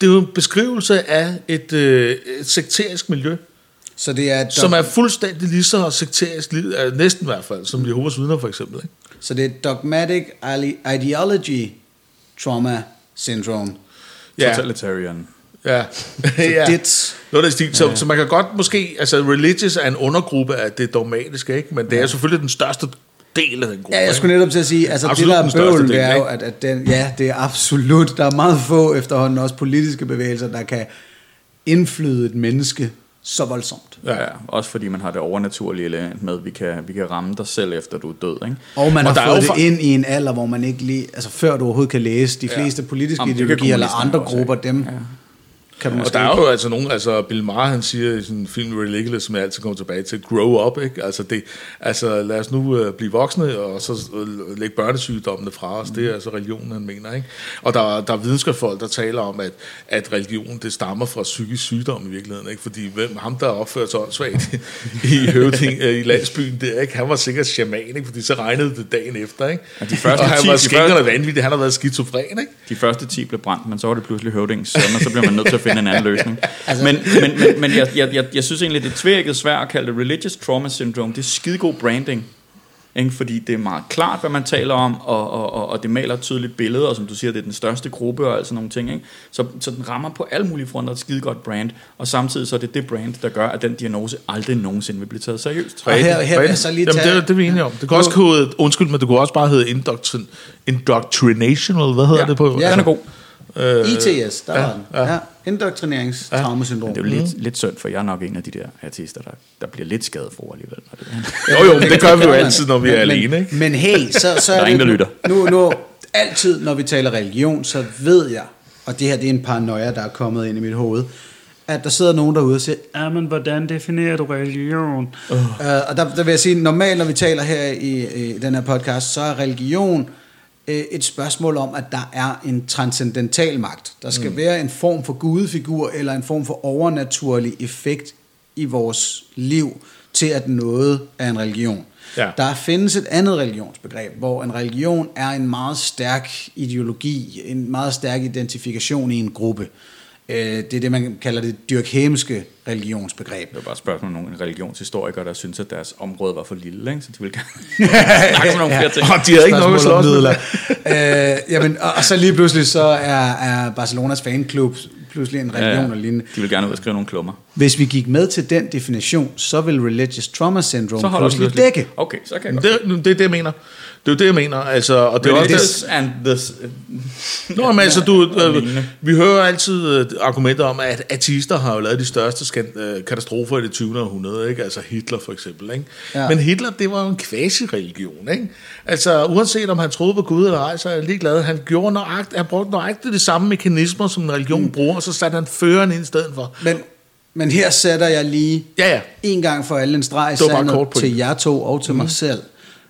det er jo en beskrivelse af et, øh, et sekterisk miljø, Så det er, som er fuldstændig lige så sekterisk, næsten i hvert fald, som Jehovas vidner for eksempel. Ikke? Så det er dogmatic ideology trauma syndrome. Ja, Totalitarian. ja. Så ja. det, Noget af stil. Så, så man kan godt måske, altså religious er en undergruppe af det dogmatiske, ikke? men det er selvfølgelig den største del af den gruppe. ja, jeg skulle netop til at sige, altså Absolut det der er største bøvl, det er jo, at, at den, ja, det er absolut, der er meget få efterhånden også politiske bevægelser, der kan indflyde et menneske så voldsomt. Ja. ja. Også fordi man har det overnaturlige element med, vi kan, vi kan ramme dig selv, efter du er død. Ikke? Og man Og har fået det for- ind i en alder, hvor man ikke lige, altså før du overhovedet kan læse de fleste politiske Jamen, ideologier eller andre også, grupper, dem, Ja. Kan du Og måske der er jo altså nogen, altså Bill Maher, han siger i sin film Ridiculous, som jeg altid kommer tilbage til, grow up, ikke? Altså, det, altså lad os nu uh, blive voksne, og så uh, lægge børnesygdommene fra os. Det er altså religionen, han mener, ikke? Og der, der er videnskabsfolk, der taler om, at, at religion, det stammer fra psykisk sygdom i virkeligheden, ikke? Fordi hvem, ham, der opførte sig åndssvagt i, høvding, øh, i landsbyen der, ikke? Han var sikkert shaman, ikke? Fordi så regnede det dagen efter, ikke? Og de første og han ti- var de skængerne første- vanvittig, han har været skizofren, ikke? De første 10 blev brændt, men så var det pludselig høvdings søn, og så blev man nødt til at finde en anden løsning. altså. Men, men, men, men jeg, jeg, jeg, jeg synes egentlig, det er tvækket svært at kalde det religious trauma syndrome. Det er skidegod branding. Ikke? Fordi det er meget klart, hvad man taler om, og, og, og, og det maler et tydeligt billede, og som du siger, det er den største gruppe og alt sådan nogle ting. Ikke? Så, så den rammer på alle mulige fronter et skidegodt brand, og samtidig så er det det brand, der gør, at den diagnose aldrig nogensinde vil blive taget seriøst. Og her, her vil jeg så lige Jamen, tage... det, er- det er vi enige om. Det kunne også hedde, undskyld, men det kunne også bare hedde indoctrin, indoctrinational, hvad hedder Ja. det på? Ja. Den er god. ITS, der Ja, var den. ja. Ja. Indoktrineringstraumasyndrom. Det er jo lidt, lidt synd, for jeg er nok en af de der artister, der, der bliver lidt skadet for alligevel. Når det, Jo, jo, men det gør vi jo altid, når vi er men, alene, men, ikke? Men hey, så, så Der er det, ingen, der lytter. Nu, nu, altid, når vi taler religion, så ved jeg, og det her det er en paranoia, der er kommet ind i mit hoved, at der sidder nogen derude og siger, ja, men hvordan definerer du religion? Uh. Uh, og der, der vil jeg sige, normalt når vi taler her i, i den her podcast, så er religion øh, et spørgsmål om, at der er en transcendental magt. Der skal mm. være en form for gudefigur, eller en form for overnaturlig effekt i vores liv, til at noget er en religion. Ja. Der findes et andet religionsbegreb, hvor en religion er en meget stærk ideologi, en meget stærk identifikation i en gruppe. Øh, Det er det, man kalder det dyrkhemske religionsbegreb. Det var bare et spørgsmål om nogle religionshistorikere, der synes at deres område var for lille, ikke? så de ville gerne snakke om nogle flere ting. Og de havde ikke nok at slås med. øh, jamen, og, og så lige pludselig så er, er Barcelonas fanklub pludselig en religion ja, og lignende. De vil gerne ud og skrive nogle klummer. Hvis vi gik med til den definition, så vil religious trauma syndrome Så pludselig pludselig. dække. Okay, så kan jeg godt. Det, det er det, jeg mener. Det er jo det, jeg mener. Altså, og det er også Religious and this... Nå, men altså, du, øh, vi hører altid øh, argumenter om, at ateister har jo lavet de største skan- øh, katastrofer i det 20. århundrede, ikke? Altså Hitler for eksempel, ikke? Ja. Men Hitler, det var jo en quasi-religion, ikke? Altså, uanset om han troede på Gud eller ej, så er jeg ligeglad. Han gjorde nøjagt, han brugte nøjagtigt de samme mekanismer, som en religion mm. bruger, og så satte han føreren ind i stedet for. Men, men her sætter jeg lige Ja, ja. en gang for alle en streg i sandet til jer to og til mm. mig selv.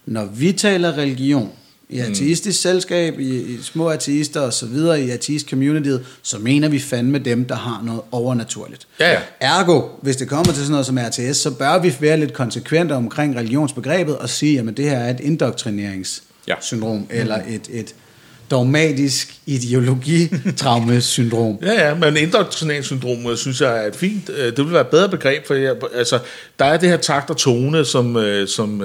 Når vi taler religion, i ateistisk selskab, i, i små ateister og så videre, i ateist communityet, så mener vi fandme dem, der har noget overnaturligt. Ja, ja. Ergo, hvis det kommer til sådan noget som RTS, så bør vi være lidt konsekvente omkring religionsbegrebet og sige, at det her er et indoktrineringssyndrom, ja. eller et, et dogmatisk ideologi-traumesyndrom. Ja, ja, men indoktrineringssyndrom, øh, synes jeg er et fint, øh, det vil være et bedre begreb, for jeg, altså, der er det her takt og tone, som, øh, som,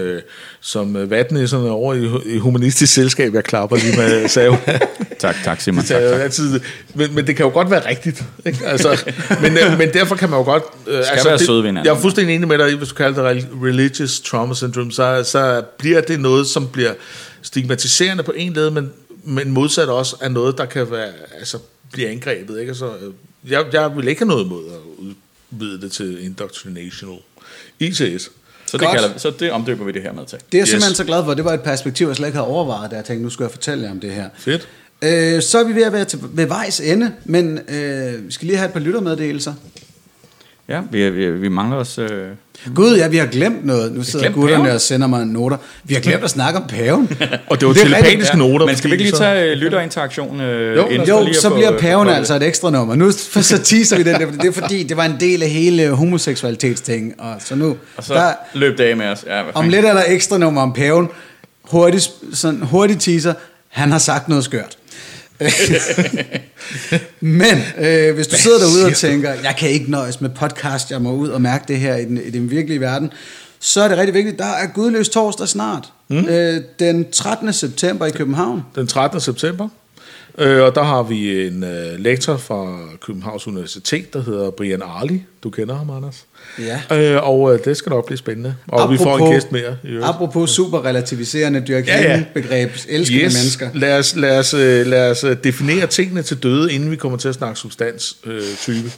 som vatnisserne over i, i humanistisk selskab, jeg klapper lige med sav. Tak, tak Simon. Tak, tak. altid, men, men det kan jo godt være rigtigt. Ikke? Altså, men, men derfor kan man jo godt... Øh, altså, være det, søde. Jeg er fuldstændig enig med dig, hvis du kalder det rel- religious trauma syndrome, så, så bliver det noget, som bliver stigmatiserende på en led, men, men modsat også er noget, der kan være, altså, blive angrebet. Ikke? Altså, øh, jeg, jeg vil ikke have noget imod at udvide det til indoctrinational ITS. Så det, kalder, så det omdøber vi det her med til. Det er jeg Yes. simpelthen så glad for. Det var et perspektiv, jeg slet ikke havde overvejet, da jeg tænkte, nu skal jeg fortælle jer om det her. Fedt. Øh, så er vi ved at være til, ved vejs ende, men øh, vi skal lige have et par lyttermeddelelser. Ja, vi, vi, vi mangler os... Øh, Gud, ja, vi har glemt noget. Nu sidder gutterne paven? og sender mig noter. Vi har glemt at snakke om paven. Og det var Det telepatiske noter. men skal vi ikke lige så- tage øh, lytterinteraktion? Øh, Jo, inden Jo, for så få- bliver paven få- altså et ekstra nummer. Nu så teaser vi den der, for det er fordi, det var en del af hele homoseksualitetsting. Og så nu, Og så der, løb det af med os. Ja, hvad om lidt er der ekstra nummer om paven. Hurtigt, sådan, hurtigt teaser. Han har sagt noget skørt. Men øh, hvis du sidder derude og tænker, jeg kan ikke nøjes med podcast, jeg må ud og mærke det her i den, i den virkelige verden, så er det rigtig vigtigt, der er gudløs torsdag snart. Mm. Øh, den 13. september i København. den 13. september. Øh, og der har vi en øh, lektor fra Københavns Universitet, der hedder Brian Arli. Du kender ham, Anders. Ja. Øh, og øh, det skal nok blive spændende. Og vi får en gæst mere. i. Apropos super relativiserende Dirk Ja, ja. begreb, elskende Yes. mennesker. Lad os, lad, os, øh, lad os øh, definere tingene til døde, inden vi kommer til at snakke substans-type. Øh, type.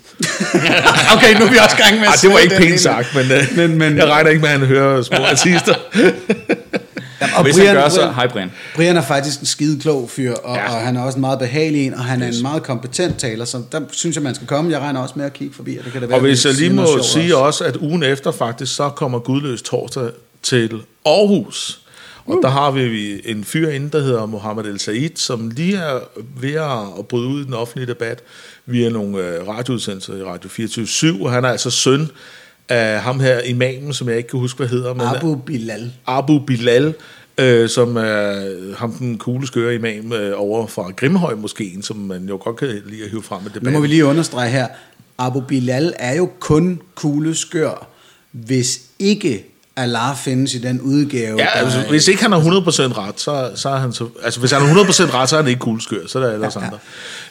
okay, nu er vi også gang med at Ej, det var ikke pænt sagt, men, øh, Men- men- jeg regner ikke med, at han hører små artister. Ja, og hvis han gør, så hej Brian. Brian er faktisk en skide klog fyr, og, Ja. og han er også en meget behagelig en, og han er en meget kompetent taler, så der synes jeg, man skal komme. Jeg regner også med at kigge forbi, og det kan da være, Og hvis vi jeg lige må sige også, at ugen efter faktisk, så kommer Gudløs torsdag til Aarhus. Og der har vi en fyr inde, der hedder Mohammed El Said, som lige er ved at bryde ud i den offentlige debat via nogle øh, radioudsendelser i Radio 24 og han er altså søn af ham her imamen, som jeg ikke kan huske, hvad hedder. Men Abu Bilal. Abu Bilal, øh, som er ham den coole skøre imam øh, over fra Grimhøj moskeen, som man jo godt kan lide at hive frem i Nu debatten. må vi lige understrege her, Abu Bilal er jo kun kugleskør, hvis ikke Allah findes i den udgave. Ja, altså, hvis ikke han har 100% ret, så, så er han så... Altså, hvis han har 100% ret, så er han ikke kugleskør, så er der ellers andre.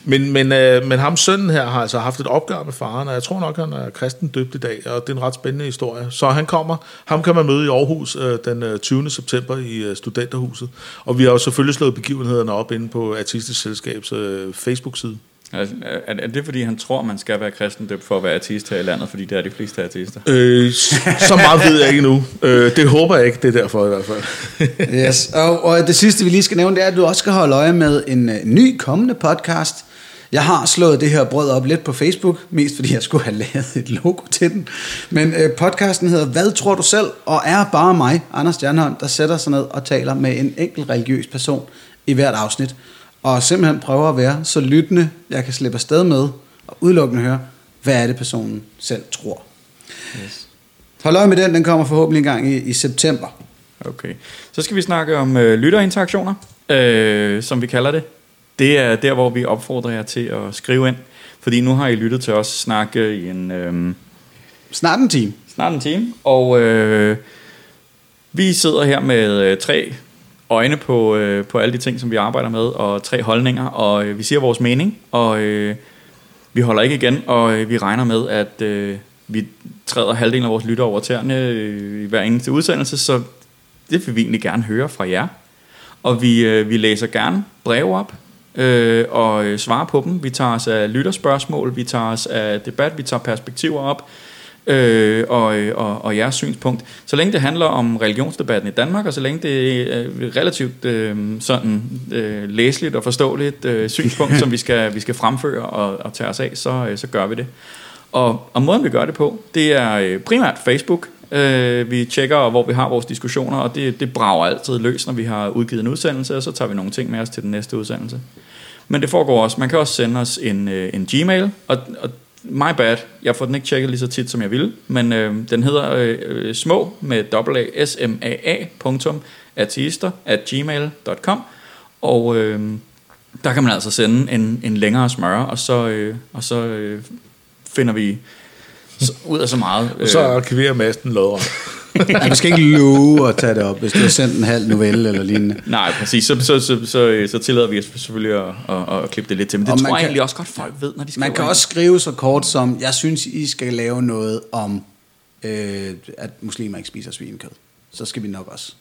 Men, men, øh, men ham sønnen her har altså haft et opgør med faren, og jeg tror nok, han er kristen døbt i dag, og det er en ret spændende historie. Så han kommer, ham kan man møde i Aarhus øh, den øh, 20. september i øh, Studenterhuset. Og vi har jo selvfølgelig slået begivenhederne op inde på Artistisk Selskabs øh, Facebook-side. Altså, er, er det fordi, han tror, man skal være kristendøbt for at være artist her i landet, fordi det er de fleste artister? Øh, så meget ved jeg ikke nu. Øh, det håber jeg ikke, det er derfor i hvert fald. Yes. Og, og det sidste, vi lige skal nævne, det er, at du også skal holde øje med en uh, ny kommende podcast. Jeg har slået det her brød op lidt på Facebook, mest fordi jeg skulle have lavet et logo til den. Men uh, podcasten hedder Hvad tror du selv? Og er bare mig, Anders Stjernholm, der sætter sig ned og taler med en enkelt religiøs person i hvert afsnit. Og simpelthen prøver at være så lyttende, jeg kan slippe afsted med, og udelukkende høre, hvad er det personen selv tror. Yes. Hold øje med den, den kommer forhåbentlig en gang i, i september. Okay. Så skal vi snakke om øh, lytterinteraktioner, øh, som vi kalder det. Det er der, hvor vi opfordrer jer til at skrive ind. Fordi nu har I lyttet til os snakke i en... Øh, Snart en time. snart en time, og øh, vi sidder her med øh, tre øjne på, øh, på alle de ting, som vi arbejder med, og tre holdninger, og øh, vi siger vores mening, og øh, vi holder ikke igen, og øh, vi regner med, at øh, vi træder halvdelen af vores lytter over tæerne øh, i hver eneste udsendelse, så det vil vi egentlig gerne høre fra jer. Og vi, øh, vi læser gerne breve op, øh, og øh, svarer på dem. Vi tager os af lytterspørgsmål, vi tager os af debat, vi tager perspektiver op, øh, og, og, og jeres synspunkt. Så længe det handler om religionsdebatten i Danmark, og så længe det er relativt øh, sådan øh, læseligt og forståeligt øh, synspunkt, som vi skal, vi skal fremføre og, og tage os af, så, øh, så gør vi det. Og, og måden vi gør det på, det er øh, primært Facebook. Øh, vi tjekker, hvor vi har vores diskussioner, og det, det brager altid løs, når vi har udgivet en udsendelse, og så tager vi nogle ting med os til den næste udsendelse. Men det foregår også, man kan også sende os en, øh, en Gmail, og, og my bad, jeg får den ikke tjekket lige så tit, som jeg ville, men øh, den hedder øh, øh, små med a, s m a a punktum ateister at gmail.com, og øh, der kan man altså sende en, en længere smøre, og så, øh, og så øh, finder vi så, ud af så meget. Og så arkiverer masten lodret. Ja, du skal ikke love at tage det op, hvis du har sendt en halv novelle eller lignende. Nej, præcis. Så, så, så, så, så tillader vi os selvfølgelig at, at, at klippe det lidt til. Men det Og tror man jeg kan- egentlig også godt, folk ved, når de skriver Man kan ind. også skrive så kort som, jeg synes, I skal lave noget om, øh, at muslimer ikke spiser svinekød. Så skal vi nok også.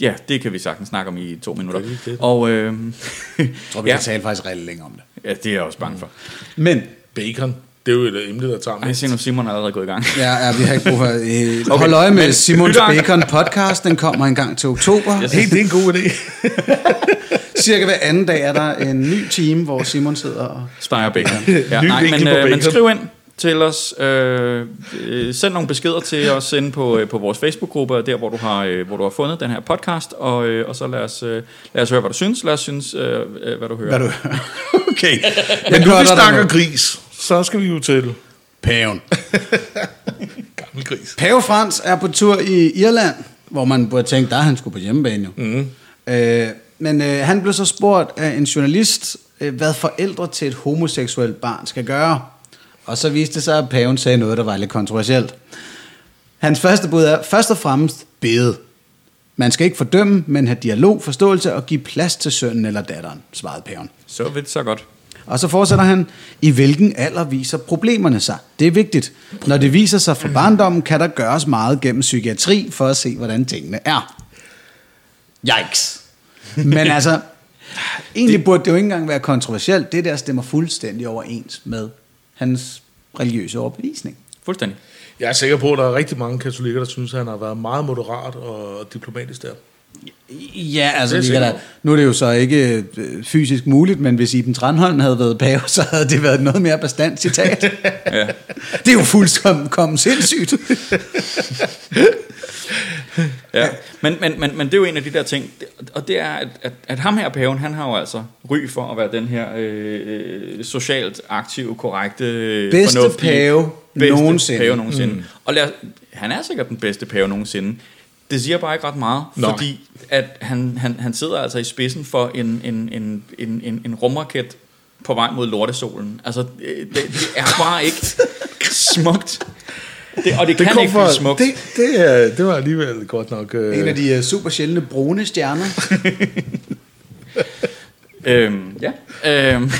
Ja, det kan vi sagtens snakke om i to minutter. Det er det. Og øh, Jeg tror, vi ja, kan tale faktisk rigtig længe om det. ja, det er jeg også bange for. Men, Bacon, det er jo et emne, der tager Ej, mest. se nu, Simon er allerede gået i gang. ja, ja vi har ikke brug for... Øh, Okay, hold øje med men Simons Bacon podcast, den kommer en gang til oktober. Yes. Hey, det er en god idé. Cirka hver anden dag er der en ny time, hvor Simon sidder og... Steger bacon. Ja, Ny nej, men, øh, men bacon. skriv ind til os. Øh, øh, send nogle beskeder til os inde på, øh, på vores Facebook-gruppe, der hvor du har, øh, hvor du har fundet den her podcast, og, øh, og så lad os, øh, lad os høre, hvad du synes. Lad os synes, øh, øh, hvad du hører. Hvad du Okay. Men nu vi snakker er- gris, så skal vi jo til Paven. gammel gris. Pave Frans er på tur i Irland, hvor man burde tænke, der er han skulle på hjemmebane jo. Mm. Øh, men øh, han blev så spurgt af en journalist, øh, hvad forældre til et homoseksuelt barn skal gøre. Og så viste det sig, at paven sagde noget, der var lidt kontroversielt. Hans første bud er, først og fremmest bede. Man skal ikke fordømme, men have dialog, forståelse og give plads til sønnen eller datteren, svarede paven. Så vidt, så godt. Og så fortsætter han, i hvilken alder viser problemerne sig? Det er vigtigt. Når det viser sig fra barndommen, kan der gøres meget gennem psykiatri for at se, hvordan tingene er. Yikes. Men altså, egentlig burde det jo ikke engang være kontroversielt. Det der stemmer fuldstændig overens med hans religiøse overbevisning. Fuldstændig. Jeg er sikker på, at der er rigtig mange katolikker, der synes, at han har været meget moderat og diplomatisk der. Ja, altså Det er sikkert. da, nu er det jo så ikke øh, fysisk muligt, men hvis Iben Tranholm havde været pave, så havde det været et noget mere bestandt citat. Ja. det er jo fuldkommen sindssygt. Ja. Men, men, men, men det er jo en af de der ting, og det er, at, at, at ham her paven, han har jo altså ry for at være den her øh, socialt aktive, korrekte, Bedste fornuftige- pave nogensinde. pave nogensinde. Mm. Og lad, han er sikkert den bedste pave nogensinde. Det siger bare ikke ret meget, Nej. fordi at han, han, han sidder altså i spidsen for en, en, en, en, en, en rumraket på vej mod lortesolen. Altså, det, det er bare ikke smukt. Det, og det, det kan kom ikke fra- blive smukt. Det, det, er- det var alligevel godt nok... Øh, En af de uh, super sjældne brune stjerner. Øhm, ja. Øhm,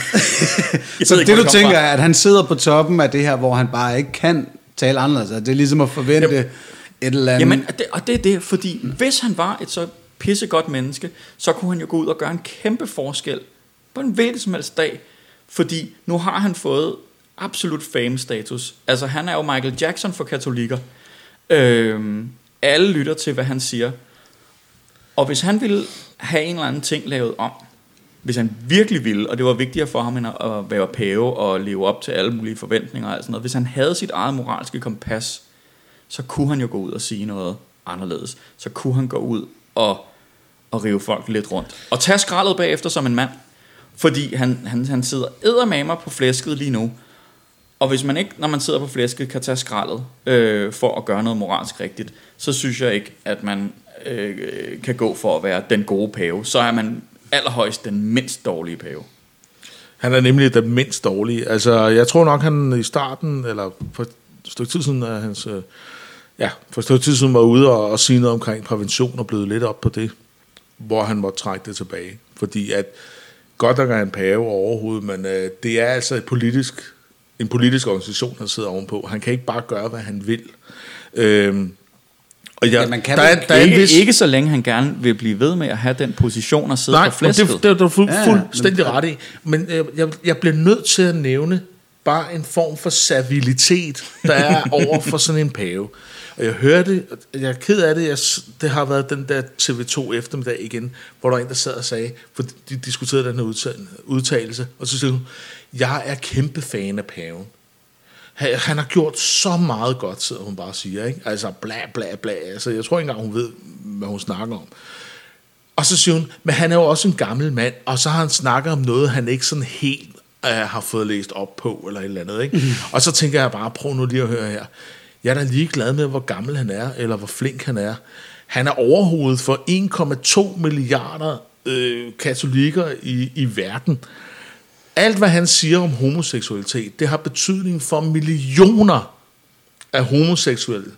Så det hvor du tænker fra. er, at han sidder på toppen af det her, hvor han bare ikke kan tale anderledes. Altså, Det er ligesom at forvente et eller andet. Jamen, og det, og det er det, fordi hvis han var et så pissegodt menneske, så kunne han jo gå ud og gøre en kæmpe forskel på en hvilken som helst dag. Fordi nu har han fået absolut fame-status. Altså, han er jo Michael Jackson for katolikker. Øhm, alle lytter til, hvad han siger. Og hvis han ville have en eller anden ting lavet om, hvis han virkelig ville, og det var vigtigere for ham end at at være pave og leve op til alle mulige forventninger og alt sådan noget, hvis han havde sit eget moralske kompas, så kunne han jo gå ud og sige noget anderledes. Så kunne han gå ud og, og rive folk lidt rundt. Og tage skraldet bagefter som en mand. Fordi han, han, han sidder eddermamer på flæsket lige nu. Og hvis man ikke, når man sidder på flæsket, kan tage skraldet øh, for at gøre noget moralsk rigtigt, så synes jeg ikke, at man øh, kan gå for at være den gode pave. Så er man allerhøjst den mindst dårlige pave. Han er nemlig den mindst dårlige. Altså, jeg tror nok, han i starten, eller for et stykke tid siden, er hans, øh, ja, for et tid siden var ude og, og sige noget omkring prævention og blevet lidt op på det, hvor han måtte trække det tilbage. Fordi at, godt nok er en pave overhovedet, men øh, det er altså et politisk, en politisk organisation, han sidder ovenpå. Han kan ikke bare gøre, hvad han vil. Øhm, og jeg, Ja, man kan der, er, der er ikke, vis... ikke så længe han gerne vil blive ved med at have den position og sidde Nej, på men flæsket. det, det, det er du fuld, Ja, fuldstændig ret i. Men øh, jeg, jeg bliver nødt til at nævne bare en form for servilitet, der er over for sådan en pave. Og jeg hørte, jeg er ked af det, jeg, det har været den der TV2 eftermiddag igen, hvor der var en, der sad og sagde, for de diskuterede den her udtal- udtalelse, og så siger hun, jeg er kæmpe fan af paven. Han, han har gjort så meget godt, sidder hun bare og siger, ikke? Altså bla bla bla. Altså, jeg tror ikke engang, hun ved, hvad hun snakker om. Og så siger hun, men han er jo også en gammel mand, og så har han snakket om noget, han ikke sådan helt øh, har fået læst op på, eller et eller andet. Ikke? Mm. Og så tænker jeg bare, prøv nu lige at høre her. Jeg er da lige glad med, hvor gammel han er, eller hvor flink han er. Han er overhovedet for 1,2 milliarder øh, katolikker i, i verden. Alt, hvad han siger om homoseksualitet, det har betydning for millioner af homoseksuelle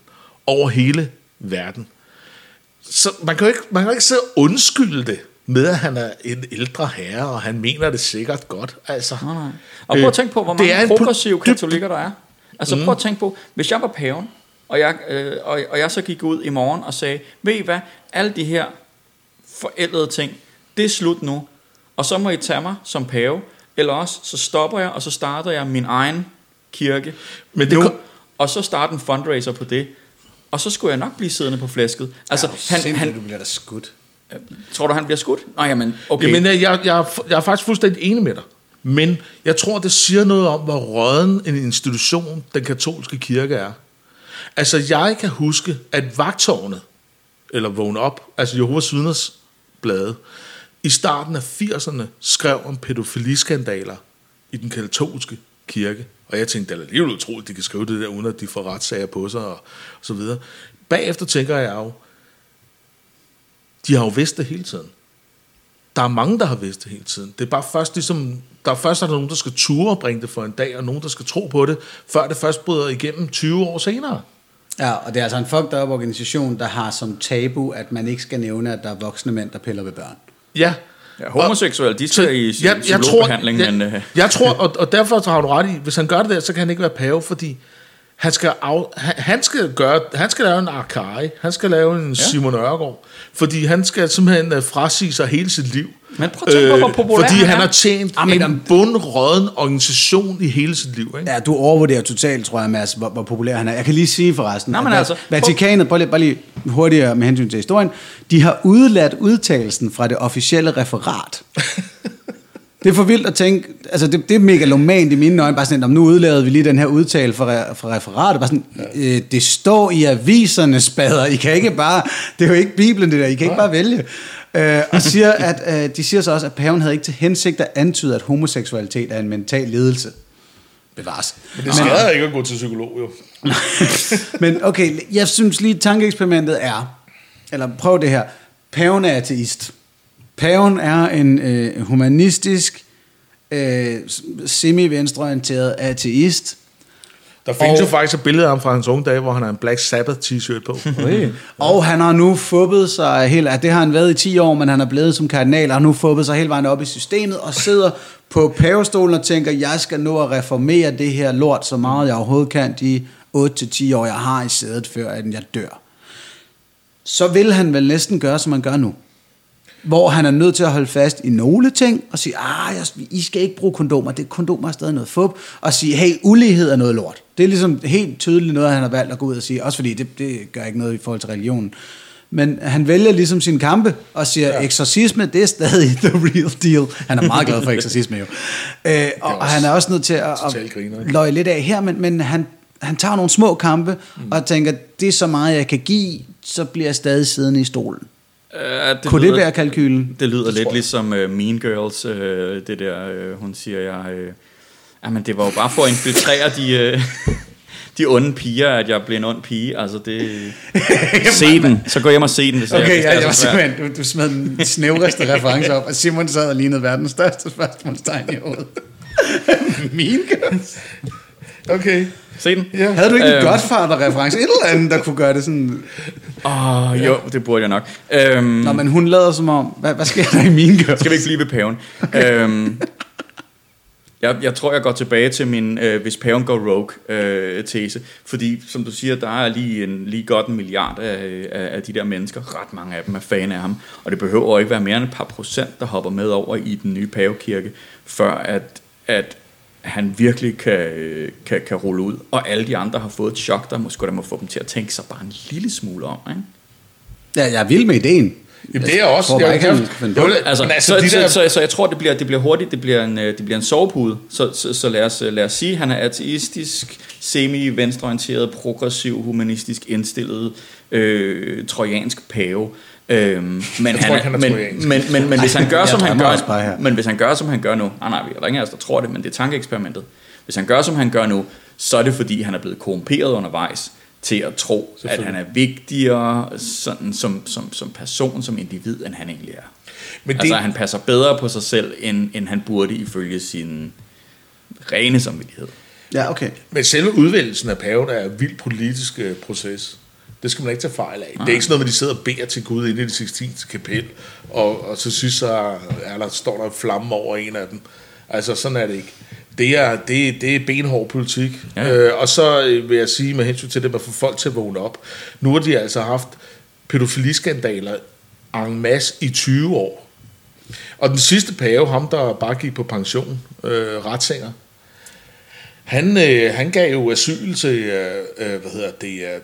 over hele verden. Så man kan jo ikke, man kan jo ikke sidde og undskylde det med, at han er en ældre herre, og han mener det sikkert godt. Altså, Nej, nej. Og prøv at tænke på, hvor mange progressive katolikker der er. Altså prøv at tænke på, hvis jeg var paven, og jeg, øh, og, og jeg så gik ud i morgen og sagde, ved I hvad, alle de her forældede ting, det er slut nu. Og så må I tage mig som pave, eller også så stopper jeg, og så starter jeg min egen kirke Men det nu, kom- og så starte en fundraiser på det. Og så skulle jeg nok blive siddende på flæsket. Altså, han, han, du bliver da skudt. tror du, han bliver skudt? Nå, jamen, okay. Jamen, jeg, jeg, jeg, jeg er faktisk fuldstændig enig med dig. Men jeg tror, det siger noget om, hvor råden en institution den katolske kirke er. Altså, jeg kan huske, at vagtårnet, eller vågne op, altså Jehovas vidners blade, i starten af 80'erne skrev om pædofiliskandaler i den katolske kirke. Og jeg tænkte, det er alligevel utroligt, at de kan skrive det der, uden at de får retssager på sig og, og så videre. Bagefter tænker jeg jo, de har jo vidst det hele tiden. Der er mange, der har vidst det hele tiden. Det er bare først ligesom, der er først er der nogen, der skal ture og bringe det for en dag, og nogen, der skal tro på det, før det først bryder igennem 20 år senere. Ja, og det er altså en fucked up organisation, der har som tabu, at man ikke skal nævne, at der er voksne mænd, der piller ved børn. Ja. Ja, homoseksuelle, de skal i jeg, jeg tror, jeg, men... Øh, jeg tror, og, og derfor har du ret i, hvis han gør det der, så kan han ikke være pave, fordi han skal, af, han, han skal gøre, han skal lave en Arcari, han skal lave en ja. Simon Ørgaard, fordi han skal simpelthen øh, frasige sig hele sit liv. Øh, Men prøv at tænke på, hvor populær Fordi han han har tjent Jamen, en bundråden organisation i hele sit liv. Ikke? Ja, du overvurderer totalt, tror jeg, Mads, hvor, hvor populær han er. Jeg kan lige sige forresten, at men Vat- altså, Vatikanet, prøv lige, bare lige hurtigere med hensyn til historien. De har udladt udtalelsen fra det officielle referat. Det er for vildt at tænke, altså det, det er megalomant i mine øjne, bare sådan, om nu udlavede vi lige den her udtale fra, fra referatet, bare sådan, øh, det står i aviserne, spader, I kan ikke bare, det er jo ikke Bibelen det der, I kan ikke bare vælge. Øh, og siger, at, øh, de siger så også, at paven havde ikke til hensigt at antyde, at homoseksualitet er en mental lidelse. Bevares. Men det skader ikke at gå til psykolog, jo. Men okay, jeg synes lige, tankeeksperimentet er, eller prøv det her, paven er ateist. Paven er en øh, humanistisk, øh, semi-venstreorienteret ateist. Der findes Og- jo faktisk et billede af ham fra hans unge dage, hvor han har en Black Sabbath t-shirt på. Og han har nu fubbet sig helt, at det har han været i 10 år, men han er blevet som kardinal, og har nu fubbet sig hele vejen op i systemet, og sidder på pavestolen og tænker, jeg skal nå at reformere det her lort så meget jeg overhovedet kan, de 8-10 år, jeg har i sædet, før at jeg dør. Så vil han vel næsten gøre, som han gør nu. Hvor han er nødt til at holde fast i nogle ting, og sige, ah, jeg, I skal ikke bruge kondomer, det kondomer er stadig noget fup, og sige, hey, ulighed er noget lort. Det er ligesom helt tydeligt noget, han har valgt at gå ud og sige, også fordi det, det gør ikke noget i forhold til religionen. Men han vælger ligesom sin kampe og siger, ja. eksorcisme, det er stadig the real deal. Han er meget glad for eksorcisme jo. Øh, og, og han er også nødt til at, at løje lidt af her, men, men han, han tager nogle små kampe mm. og tænker, det er så meget, jeg kan give, så bliver jeg stadig siddende i stolen. Uh, det Kunne det være kalkylen? Det lyder Det lidt jeg. ligesom uh, Mean Girls, uh, det der, uh, hun siger, jeg... Uh, jamen, det var jo bare for at infiltrere de, uh, de onde piger, at jeg blev en ond pige. Altså, det... se den. Så gå hjem og se den, hvis Okay, jeg, hvis ja, det er jeg var simpelthen, du, du smed den snævreste reference op, og Simon sad og lignede verdens største spørgsmålstegn i hovedet. Min girls. Okay. Se den. Ja. Havde du ikke en Øhm. Godfather-reference? Et eller andet, der kunne gøre det sådan... Åh, oh, jo, det burde jeg nok. Øhm, Nå, men hun lader som om... Hvad, hvad sker der i min girls? Skal vi ikke blive ved paven? øhm, jeg, jeg tror, jeg går tilbage til min, øh, hvis paven går rogue, øh, tese. Fordi, som du siger, der er lige, en, lige godt en milliard af, af, af de der mennesker. Ret mange af dem er fan af ham. Og det behøver ikke være mere end et par procent, der hopper med over i den nye pavekirke, før at, at han virkelig kan, kan, kan rulle ud. Og alle de andre har fået et chok, der måske der må få dem til at tænke sig bare en lille smule om. Ikke? Ja, jeg er vild med ideen. Jamen, det er også... tror jeg- ikke, jeg- han kan jeg det. Altså, altså, de så, der- så, så, så jeg tror, det bliver, det bliver hurtigt, det bliver en, øh, det bliver en sovepude. Så, så, så lad, os, lad os sige, at han er ateistisk, semi-venstreorienteret, progressiv, humanistisk indstillet, øh, trojansk pave. Øhm, men, han, tror ikke, han er men, men, men, men, hvis han gør, Jeg som han gør, men hvis han gør, som han gør nu, nej, nej, der er ingen af os, der tror det, men det er tankeeksperimentet. Hvis han gør, som han gør nu, så er det fordi, han er blevet korrumperet undervejs til at tro, at han er vigtigere sådan, som, som, som person, som individ, end han egentlig er. Men Altså, det, han passer bedre på sig selv, end, end han burde ifølge sin rene samvittighed. Ja, okay. men selve udvælgelsen af paven er en vild politisk øh, proces. Det skal man ikke tage fejl af. Det er ikke sådan noget, med, de sidder og beder til Gud inde i det 16. kapel, og, og så synes så er der, står der en flamme over en af dem. Altså, sådan er det ikke. Det er, det, det er benhård politik. Ja. Øh, og så øh, vil jeg sige med hensyn til det at få folk til at vågne op. Nu har de altså haft pædofiliskandaler en masse i 20 år. Og den sidste pave, ham der bare gik på pension, øh, Ratzinger, han, øh, han gav jo asyl til, øh, øh, hvad hedder det, øh,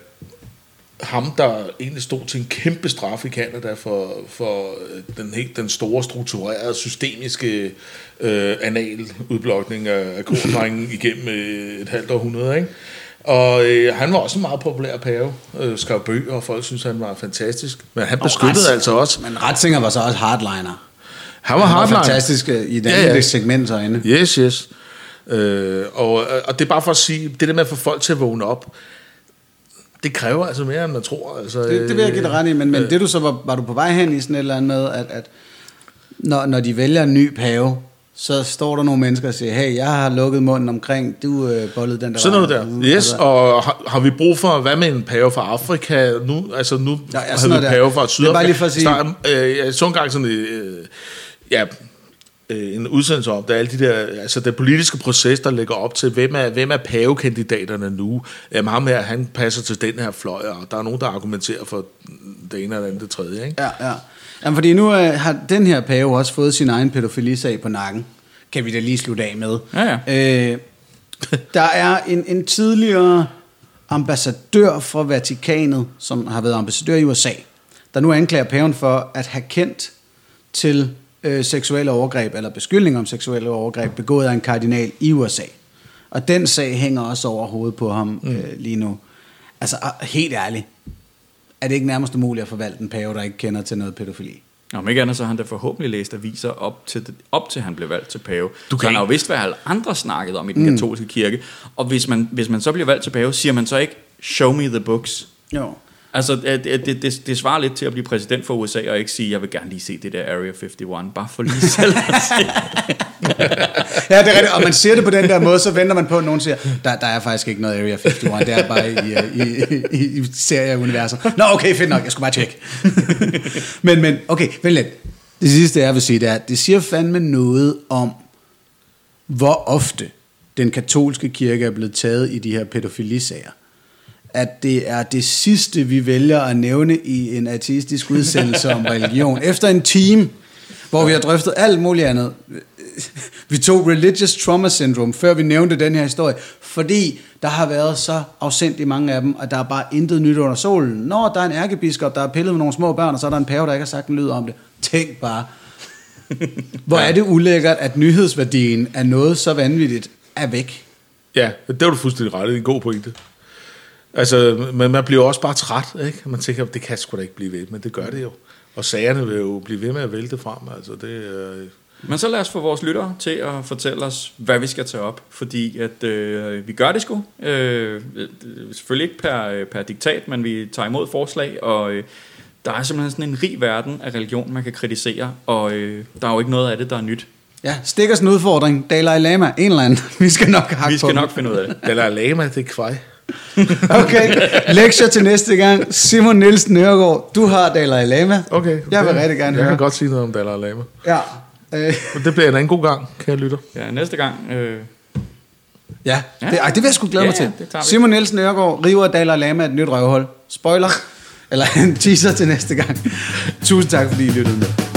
ham, der egentlig stod til en kæmpe straf i Canada for, for øh, den, helt, den store, strukturerede, systemiske øh, analudblokning af, af kodrengen igennem øh, et halvt århundrede. Ikke? Og øh, han var også en meget populær pave, øh, skrev bøger, og folk synes han var fantastisk. Men han beskyttede Rets- altså også. Men Ratzinger var så også hardliner. Han var Han var fantastisk øh, i den Ja, ja, segment øjne. Yes, yes. Øh, og, og det er bare for at sige, det der med at få folk til at vågne op, det kræver altså mere, end man tror. Altså, Det, det vil jeg give dig ret i, men, men det du så var, var du på vej hen i sådan et eller andet med, at, at når, når de vælger en ny pave, så står der nogle mennesker og siger, hey, jeg har lukket munden omkring, du øh, bollede den der Sådan noget vej." der. Yes, altså. og har, har vi brug for, hvad med en pave fra Afrika? Nu, altså nu Ja, ja, har vi der. pave fra Det er bare lige for at Sydafrika. sige- Start, øh, jeg så engang sådan øh, ja, øh, en udsendelse om, der er alle de der, altså den politiske proces, der ligger op til, hvem er, hvem er pavekandidaterne nu? Jamen ham her, han passer til den her fløj, og der er nogen, der argumenterer for det ene eller andet, det tredje, ikke? Ja, ja. Jamen, fordi nu øh, har den her pave også fået sin egen pædofilisag på nakken. Kan vi da lige slutte af med. Ja, Øh, der er en, en tidligere ambassadør for Vatikanet, som har været ambassadør i USA, der nu anklager paven for at have kendt til øh, seksuelle overgreb, eller beskyldning om seksuelle overgreb, begået af en kardinal i USA. Og den sag hænger også over hovedet på ham mm. øh, lige nu. Altså, helt ærligt, er det ikke nærmest umuligt at forvalte en pave, der ikke kender til noget pædofili? Om ikke andet, så har han da forhåbentlig læst aviser op til, det, op til han blev valgt til pave. Du kan kan han har jo vidst, hvad alle andre snakket om i den mm. katolske kirke. Og hvis man, hvis man så bliver valgt til pave, siger man så ikke, show me the books. Jo. Altså, det, det, det, det svarer lidt til at blive præsident for USA, og ikke sige, jeg vil gerne lige se det der Area 51, bare for lige selv at se. Ja, det er rigtigt, og man siger det på den der måde, så venter man på, at nogen siger, der, der er faktisk ikke noget Area 51, det er bare i, øh, i, i, i serieuniverser. Nå, okay, fedt nok, jeg skulle bare tjekke. men, men, okay, vent lidt. Det sidste, jeg vil sige, det er, det siger fandme noget om, hvor ofte den katolske kirke er blevet taget i de her pædofilisager. At det er det sidste, vi vælger at nævne i en ateistisk udsendelse om religion. Efter en time, hvor vi har drøftet alt muligt andet. Vi tog Religious Trauma Syndrome, før vi nævnte den her historie, fordi der har været så afsendt i mange af dem, og der er bare intet nyt under solen. Når der er en ærkebiskop, der er pillet med nogle små børn, og så er der en pave, der ikke har sagt en lyd om det. Tænk bare, hvor er det ulækkert, at nyhedsværdien af noget så vanvittigt er væk. Ja, det var du fuldstændig ret. Det er en god pointe. Altså, men man bliver også bare træt, ikke? Man tænker, det kan sgu da ikke blive ved, men det gør det jo. Og sagerne vil jo blive ved med at vælte frem, altså det øh, Men så lad os få vores lyttere til at fortælle os, hvad vi skal tage op. Fordi at øh, vi gør det sgu. Øh, selvfølgelig ikke per, per diktat, men vi tager imod forslag, og øh, der er simpelthen sådan en rig verden af religion, man kan kritisere, og øh, der er jo ikke noget af det, der er nyt. Ja, stik os en udfordring. Dalai Lama, en eller anden. Vi skal nok hakke Vi skal nok finde ud af det. Dalai Lama, det er kvej. Okay, lektier til næste gang. Simon Nielsen Nørgaard, du har Dalai Lama. Okay. Jeg vil det- rigtig gerne Jeg høre. kan godt sige noget om Dalai Lama. Ja. Øh, Men det bliver en anden god gang, kan jeg lytte. Ja, næste gang... Øh, ja, Ja. det, ej, det vil jeg sgu glæde Ja, mig til. Simon Nielsen Nørgaard river Dalai Lama et nyt røvhul. Spoiler. Eller en teaser til næste gang. Tusind tak, fordi I lyttede med.